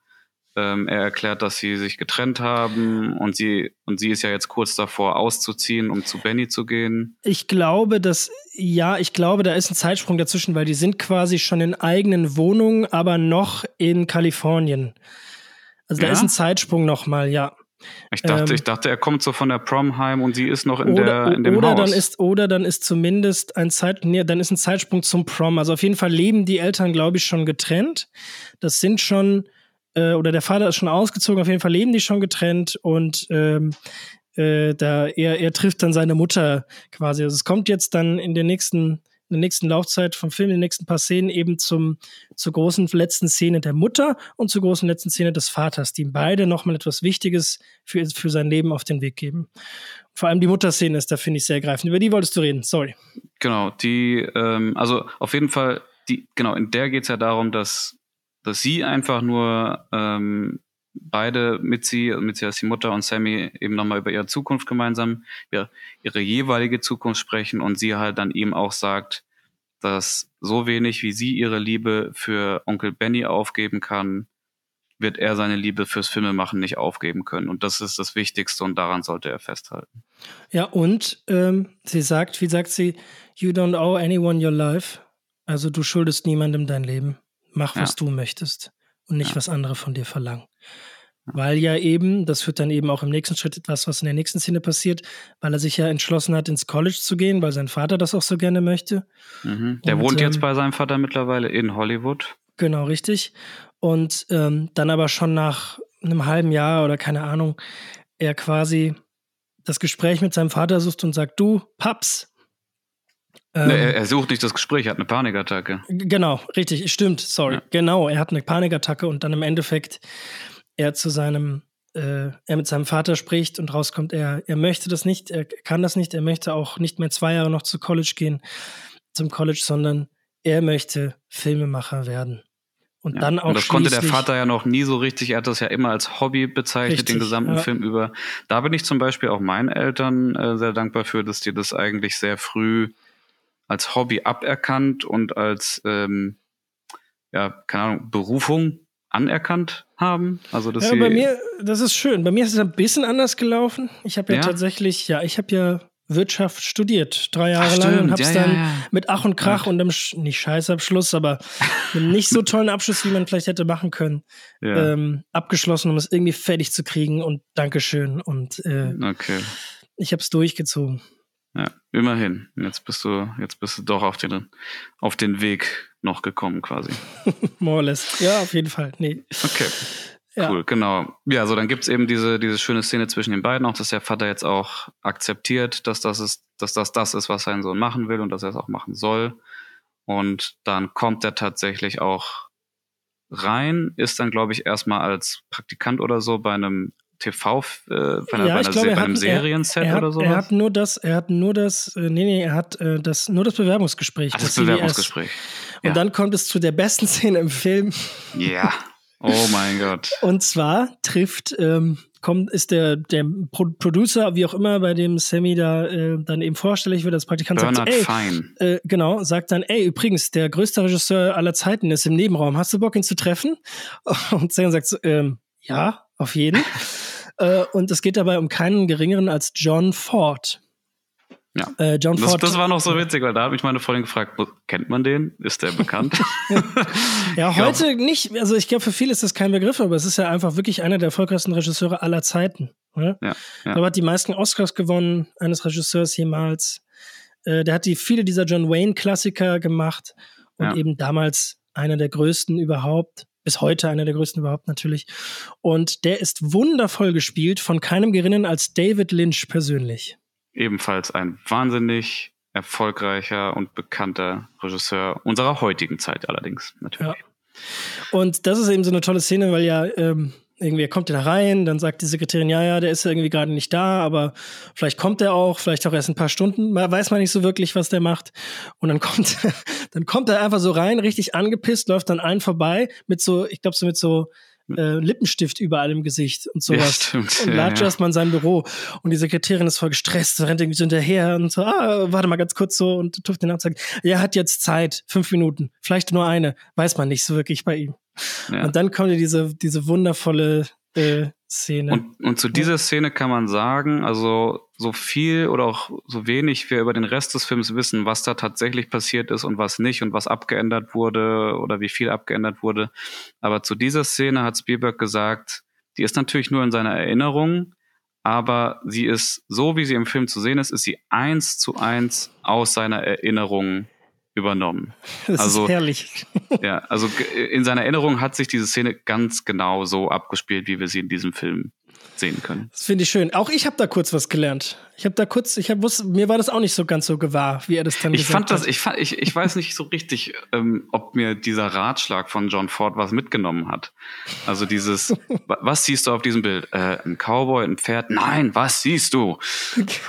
Ähm, er erklärt, dass sie sich getrennt haben und sie, und sie ist ja jetzt kurz davor auszuziehen, um zu Benny zu gehen. Ich glaube, dass, ja, ich glaube, da ist ein Zeitsprung dazwischen, weil die sind quasi schon in eigenen Wohnungen, aber noch in Kalifornien. Also da Ja? ist ein Zeitsprung nochmal, ja. Ich dachte, Ähm, ich dachte, er kommt so von der Prom heim und sie ist noch in, Oder, der, in dem oder Haus. dann ist, oder dann ist zumindest ein Zeit, nee, dann ist ein Zeitsprung zum Prom. Also auf jeden Fall leben die Eltern, glaube ich, schon getrennt. Das sind schon, äh, oder der Vater ist schon ausgezogen, auf jeden Fall leben die schon getrennt und ähm, äh, da er, er trifft dann seine Mutter quasi. Also es kommt jetzt dann in der nächsten, in der nächsten Laufzeit vom Film, in den nächsten paar Szenen eben zum, zur großen letzten Szene der Mutter und zur großen letzten Szene des Vaters, die ihm beide nochmal etwas Wichtiges für, für sein Leben auf den Weg geben. Vor allem die Mutterszene ist da, finde ich, sehr greifend. Über die wolltest du reden, sorry. Genau, die, ähm, also auf jeden Fall, die, genau, in der geht's ja darum, dass, dass sie einfach nur ähm, beide mit sie, mit sie als die Mutter und Sammy eben nochmal über ihre Zukunft gemeinsam, ihre, ihre jeweilige Zukunft sprechen und sie halt dann ihm auch sagt, dass so wenig wie sie ihre Liebe für Onkel Benny aufgeben kann, wird er seine Liebe fürs Filmemachen nicht aufgeben können. Und das ist das Wichtigste und daran sollte er festhalten. Ja, und ähm, sie sagt, wie sagt sie, you don't owe anyone your life. Also du schuldest niemandem dein Leben. Mach, was du möchtest und nicht, Ja. was andere von dir verlangen. Weil ja eben, das wird dann eben auch im nächsten Schritt etwas, was in der nächsten Szene passiert, weil er sich ja entschlossen hat, ins College zu gehen, weil sein Vater das auch so gerne möchte. Mhm. Der Und, wohnt jetzt ähm, bei seinem Vater mittlerweile in Hollywood. Genau, richtig. Und ähm, dann aber schon nach einem halben Jahr oder keine Ahnung, er quasi das Gespräch mit seinem Vater sucht und sagt, du, Paps. Ähm, Nee, er, er sucht nicht das Gespräch, er hat eine Panikattacke. Genau, richtig, stimmt, sorry. Ja. Genau, er hat eine Panikattacke und dann im Endeffekt er zu seinem, äh, er mit seinem Vater spricht und rauskommt, er, er möchte das nicht, er kann das nicht, er möchte auch nicht mehr zwei Jahre noch zu College gehen, zum College, sondern er möchte Filmemacher werden. Und Ja. dann auch und das konnte der Vater ja noch nie so richtig. Er hat das ja immer als Hobby bezeichnet, Richtig, den gesamten ja. Film über. Da bin ich zum Beispiel auch meinen Eltern äh, sehr dankbar für, dass die das eigentlich sehr früh als Hobby aberkannt und als, ähm, ja, keine Ahnung, Berufung anerkannt haben. Also, dass Ja, bei mir, das ist schön. Bei mir ist es ein bisschen anders gelaufen. Ich habe ja, Ja? tatsächlich, ja, ich habe ja Wirtschaft studiert, drei Jahre Ach, lang und habe es Ja, dann ja. mit Ach und Krach und einem nicht Scheißabschluss, aber mit einem nicht so tollen Abschluss, wie man vielleicht hätte machen können, ähm, abgeschlossen, um es irgendwie fertig zu kriegen und Dankeschön und äh, okay. ich habe es durchgezogen. Ja, immerhin. Jetzt bist du, jetzt bist du doch auf den, auf den Weg noch gekommen, quasi. More or less. Ja, auf jeden Fall. Nee. Okay. Ja. Cool, genau. Ja, so dann gibt's eben diese, diese schöne Szene zwischen den beiden, auch dass der Vater jetzt auch akzeptiert, dass das ist, dass das das ist, was sein Sohn machen will und dass er es auch machen soll. Und dann kommt er tatsächlich auch rein, ist dann, glaube ich, erstmal als Praktikant oder so bei einem TV, äh, bei, einer, Ja, bei, ich einer, glaube, er bei hat- einem er- Serienset Er hat, oder er sowas. hat nur das, er hat nur das, äh, nee, nee, er hat äh, das, nur das Bewerbungsgespräch. Ach, das. Bewerbungsgespräch. Und Ja. dann kommt es zu der besten Szene im Film. Ja. Oh mein Gott. Und zwar trifft, ähm, kommt, ist der, der Pro Producer, wie auch immer, bei dem Sammy da äh, dann eben vorstellig wird als Praktikant, sagt, Bernard ey, Fein. äh, genau, sagt dann, ey, übrigens, der größte Regisseur aller Zeiten ist im Nebenraum. Hast du Bock, ihn zu treffen? Und Sam sagt so, ähm, ja, auf jeden. Äh, und es geht dabei um keinen geringeren als John Ford. Ja. Äh, John Das, Ford. das war noch so witzig, weil da hat mich meine Freundin gefragt, kennt man den? Ist der bekannt? Ja, Ich glaub- heute nicht. Also ich glaube, für viele ist das kein Begriff, aber es ist ja einfach wirklich einer der erfolgreichsten Regisseure aller Zeiten. Oder? Ja, Er hat die meisten Oscars gewonnen eines Regisseurs jemals. Äh, der hat die viele dieser John Wayne-Klassiker gemacht und ja. eben damals einer der größten überhaupt. Bis heute einer der größten überhaupt natürlich. Und der ist wundervoll gespielt von keinem Geringen als David Lynch persönlich. Ebenfalls ein wahnsinnig erfolgreicher und bekannter Regisseur unserer heutigen Zeit allerdings, natürlich. Ja. Und das ist eben so eine tolle Szene, weil ja ähm, irgendwie er kommt ja da rein, dann sagt die Sekretärin, ja, ja, der ist irgendwie gerade nicht da, aber vielleicht kommt er auch, vielleicht auch erst ein paar Stunden, man weiß man nicht so wirklich, was der macht. Und dann kommt, dann kommt er einfach so rein, richtig angepisst, läuft dann einen vorbei mit so, ich glaube so mit so äh, Lippenstift überall im Gesicht und sowas. Ja, stimmt. Und latscht ja, erstmal in sein Büro. Und die Sekretärin ist voll gestresst, rennt irgendwie so hinterher und so, ah, warte mal ganz kurz so und tuft den ab sagt, er hat jetzt Zeit, fünf Minuten, vielleicht nur eine, weiß man nicht so wirklich bei ihm. Ja. Und dann kommt ja diese, diese wundervolle äh, Szene. Und, und zu dieser Szene kann man sagen, also so viel oder auch so wenig wir über den Rest des Films wissen, was da tatsächlich passiert ist und was nicht und was abgeändert wurde oder wie viel abgeändert wurde. Aber zu dieser Szene hat Spielberg gesagt, die ist natürlich nur in seiner Erinnerung, aber sie ist, so wie sie im Film zu sehen ist, ist sie eins zu eins aus seiner Erinnerung übernommen. Das also, ist herrlich. Ja, also in seiner Erinnerung hat sich diese Szene ganz genau so abgespielt, wie wir sie in diesem Film sehen können. Das finde ich schön. Auch ich habe da kurz was gelernt. Ich habe da kurz, ich habe mir war das auch nicht so ganz so gewahr, wie er das dann ich gesagt fand das, Ich fand, ich, ich weiß nicht so richtig, ähm, ob mir dieser Ratschlag von John Ford was mitgenommen hat. Also dieses, was siehst du auf diesem Bild? Äh, ein Cowboy, ein Pferd? Nein, was siehst du?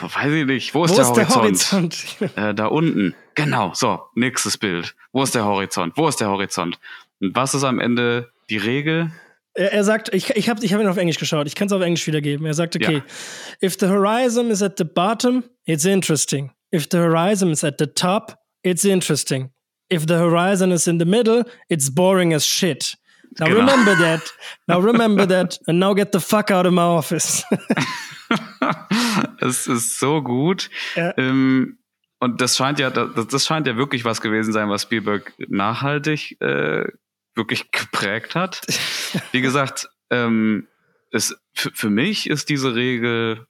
Weiß ich nicht. Wo ist, Wo der, ist Horizont? der Horizont? Äh, da unten. Genau. So, nächstes Bild. Wo ist der Horizont? Wo ist der Horizont? Und was ist am Ende die Regel? Er, er sagt, ich, ich habe ich hab ihn auf Englisch geschaut, ich kann es auf Englisch wiedergeben. Er sagt, okay, ja. if the horizon is at the bottom, it's interesting. If the horizon is at the top, it's interesting. If the horizon is in the middle, it's boring as shit. Now genau. remember that. Now remember that. And now get the fuck out of my office. es ist so gut. Ja. Ähm, und das scheint ja, das, das scheint ja wirklich was gewesen sein, was Spielberg nachhaltig äh, wirklich geprägt hat. Wie gesagt, ähm, es, für mich ist diese Regel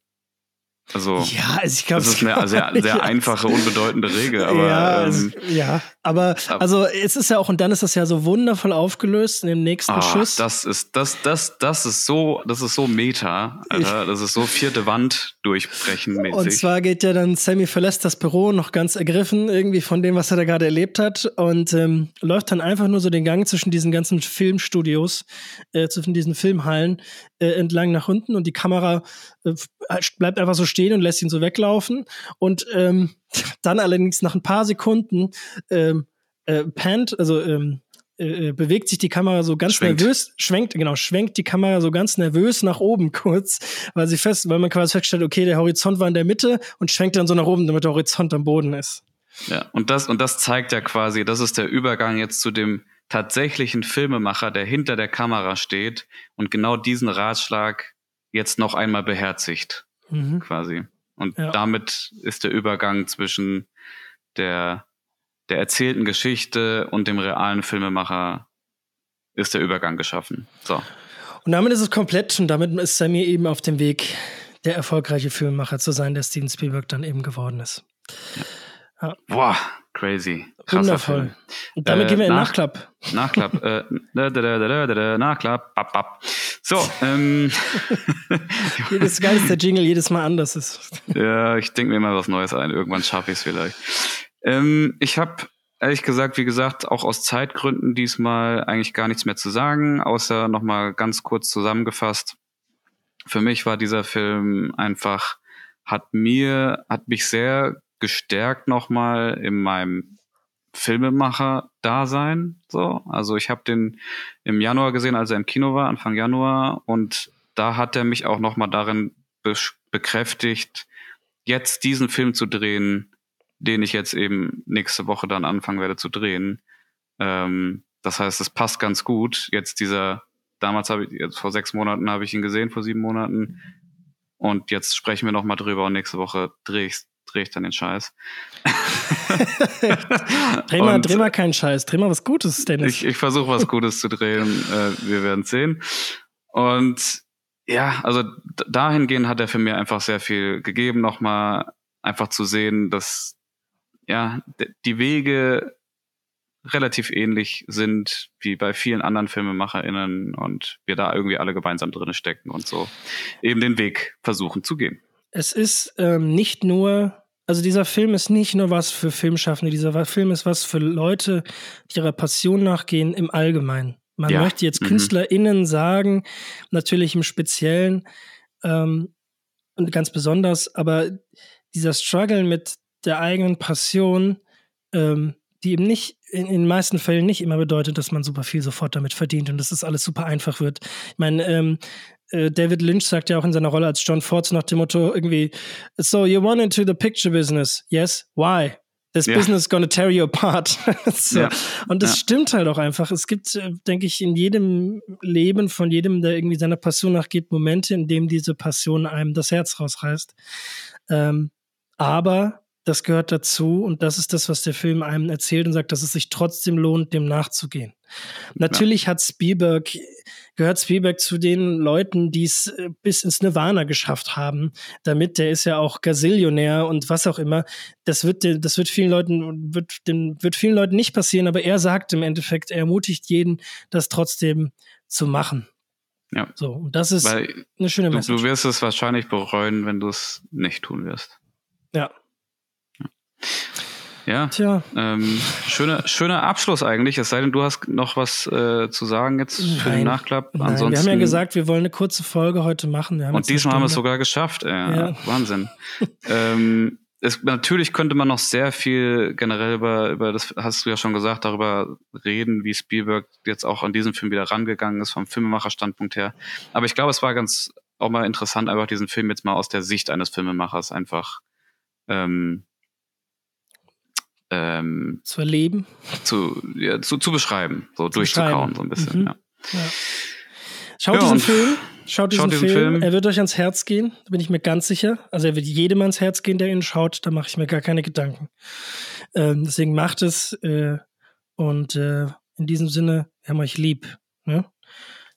also, ja, also ich glaube, das ist eine sehr, sehr einfache, unbedeutende Regel. Aber, ja, ähm, ja, aber also es ist ja auch, und dann ist das ja so wundervoll aufgelöst in dem nächsten oh, Schuss. Das ist, das, das, das ist so, das ist so Meta, Alter. Das ist so vierte Wand durchbrechen mäßig. Und zwar geht ja dann Sammy verlässt das Büro noch ganz ergriffen irgendwie von dem, was er da gerade erlebt hat und ähm, läuft dann einfach nur so den Gang zwischen diesen ganzen Filmstudios, äh, zwischen diesen Filmhallen äh, entlang nach unten und die Kamera äh, bleibt einfach so stehen und lässt ihn so weglaufen. Und ähm, dann allerdings nach ein paar Sekunden ähm, äh, pannt, also ähm, äh, bewegt sich die Kamera so ganz schwenkt. nervös, schwenkt, genau, schwenkt die Kamera so ganz nervös nach oben kurz, weil sie fest, weil man quasi feststellt, okay, der Horizont war in der Mitte und schwenkt dann so nach oben, damit der Horizont am Boden ist. Ja, und das, und das zeigt ja quasi, das ist der Übergang jetzt zu dem tatsächlichen Filmemacher, der hinter der Kamera steht und genau diesen Ratschlag jetzt noch einmal beherzigt, mhm. quasi. Und ja. damit ist der Übergang zwischen der, der erzählten Geschichte und dem realen Filmemacher ist der Übergang geschaffen. So. Und damit ist es komplett und damit ist Sammy eben auf dem Weg, der erfolgreiche Filmemacher zu sein, der Steven Spielberg dann eben geworden ist. Ja. Ja. Boah, crazy. Krasser Wundervoll. Film. Und damit äh, gehen wir in nach, Nachklapp. Nachklapp. äh, da, da, da, Nachklapp. Bap, bap. So. Ähm. jedes geil ist der Jingle jedes Mal anders ist. ja, ich denke mir immer was Neues ein. Irgendwann schaffe ich es vielleicht. Ähm, ich habe ehrlich gesagt, wie gesagt, auch aus Zeitgründen diesmal eigentlich gar nichts mehr zu sagen, außer nochmal ganz kurz zusammengefasst. Für mich war dieser Film einfach, hat mir, hat mich sehr gestärkt nochmal in meinem Filmemacher-Dasein. So, also ich habe den im Januar gesehen, als er im Kino war, Anfang Januar, und da hat er mich auch nochmal darin be bekräftigt, jetzt diesen Film zu drehen, den ich jetzt eben nächste Woche dann anfangen werde zu drehen. Ähm, das heißt, es passt ganz gut. Jetzt dieser, damals habe ich, jetzt vor sechs Monaten habe ich ihn gesehen, vor sieben Monaten. Und jetzt sprechen wir nochmal drüber und nächste Woche drehe ich drehe ich dann den Scheiß. dreh, mal, dreh mal keinen Scheiß, dreh mal was Gutes, Dennis. Ich, ich versuche was Gutes zu drehen, äh, wir werden sehen. Und ja, also dahingehend hat er für mich einfach sehr viel gegeben, nochmal einfach zu sehen, dass ja, die Wege relativ ähnlich sind wie bei vielen anderen FilmemacherInnen und wir da irgendwie alle gemeinsam drin stecken und so eben den Weg versuchen zu gehen. Es ist ähm, nicht nur, also dieser Film ist nicht nur was für Filmschaffende, dieser Film ist was für Leute, die ihrer Passion nachgehen im Allgemeinen. Man ja. möchte jetzt mhm. KünstlerInnen sagen, natürlich im Speziellen ähm, und ganz besonders, aber dieser Struggle mit der eigenen Passion, ähm, die eben nicht in, in den meisten Fällen nicht immer bedeutet, dass man super viel sofort damit verdient und dass das alles super einfach wird. Ich meine, ähm, äh, David Lynch sagt ja auch in seiner Rolle als John Ford nach dem Motto irgendwie, so you want into the picture business, yes, why? This ja. business is gonna tear you apart. so. ja. Und das ja. stimmt halt auch einfach. Es gibt, äh, denke ich, in jedem Leben von jedem, der irgendwie seiner Passion nachgeht, Momente, in denen diese Passion einem das Herz rausreißt. Ähm, aber das gehört dazu und das ist das, was der Film einem erzählt und sagt, dass es sich trotzdem lohnt, dem nachzugehen. Natürlich hat Spielberg, gehört Spielberg zu den Leuten, die es äh, bis ins Nirvana geschafft haben. Damit, der ist ja auch Gazillionär und was auch immer. Das wird, das wird vielen Leuten, wird, dem, wird vielen Leuten nicht passieren, aber er sagt im Endeffekt, er ermutigt jeden, das trotzdem zu machen. Ja. So, und das ist Weil eine schöne Message. Du wirst es wahrscheinlich bereuen, wenn du es nicht tun wirst. Ja, ja, Tja. Ähm, schöner, schöner Abschluss eigentlich, es sei denn, du hast noch was äh, zu sagen jetzt für Nein. den Nachklapp. Nein, Ansonsten, wir haben ja gesagt, wir wollen eine kurze Folge heute machen. und diesmal haben wir es sogar geschafft. Äh, ja. Wahnsinn. ähm, es, natürlich könnte man noch sehr viel generell über, über, das hast du ja schon gesagt, darüber reden, wie Spielberg jetzt auch an diesen Film wieder rangegangen ist, vom Filmemacher-Standpunkt her. Aber ich glaube, es war ganz auch mal interessant, einfach diesen Film jetzt mal aus der Sicht eines Filmemachers einfach ähm, ähm, zu erleben, zu, ja, zu, zu beschreiben, so zu durchzukauen, so ein bisschen. Mhm. Ja. ja. Schaut diesen Film. Schaut diesen, schaut diesen Film. Film. Er wird euch ans Herz gehen, da bin ich mir ganz sicher. Also er wird jedem ans Herz gehen, der ihn schaut. Da mache ich mir gar keine Gedanken. Ähm, deswegen macht es. Äh, und äh, in diesem Sinne, wir haben euch lieb. Ne?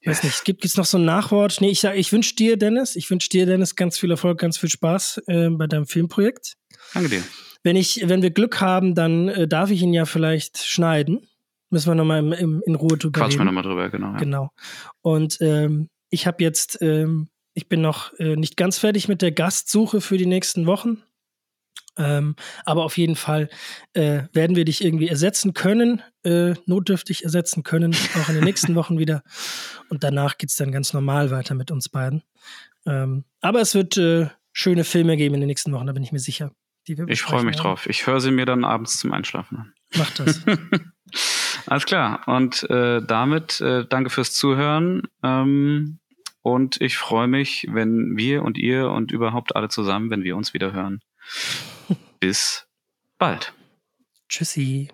Weiß nicht, gibt es noch so ein Nachwort? Nee, ich sag, ich wünsche dir, Dennis, ich wünsche dir, Dennis, ganz viel Erfolg, ganz viel Spaß äh, bei deinem Filmprojekt. Danke dir wenn ich, wenn wir Glück haben, dann äh, darf ich ihn ja vielleicht schneiden. Müssen wir nochmal im, im, in Ruhe drüber Quatsch reden. wir nochmal drüber, genau. Ja. Genau. Und ähm, ich habe jetzt, ähm, ich bin noch äh, nicht ganz fertig mit der Gastsuche für die nächsten Wochen. Ähm, aber auf jeden Fall äh, werden wir dich irgendwie ersetzen können, äh, notdürftig ersetzen können, auch in den nächsten Wochen wieder. Und danach geht es dann ganz normal weiter mit uns beiden. Ähm, aber es wird äh, schöne Filme geben in den nächsten Wochen, da bin ich mir sicher die wir Ich freue mich drauf. Ich höre sie mir dann abends zum Einschlafen an. Mach das. Alles klar. Und äh, damit äh, danke fürs Zuhören. Ähm, und ich freue mich, wenn wir und ihr und überhaupt alle zusammen, wenn wir uns wieder hören. Bis bald. Tschüssi.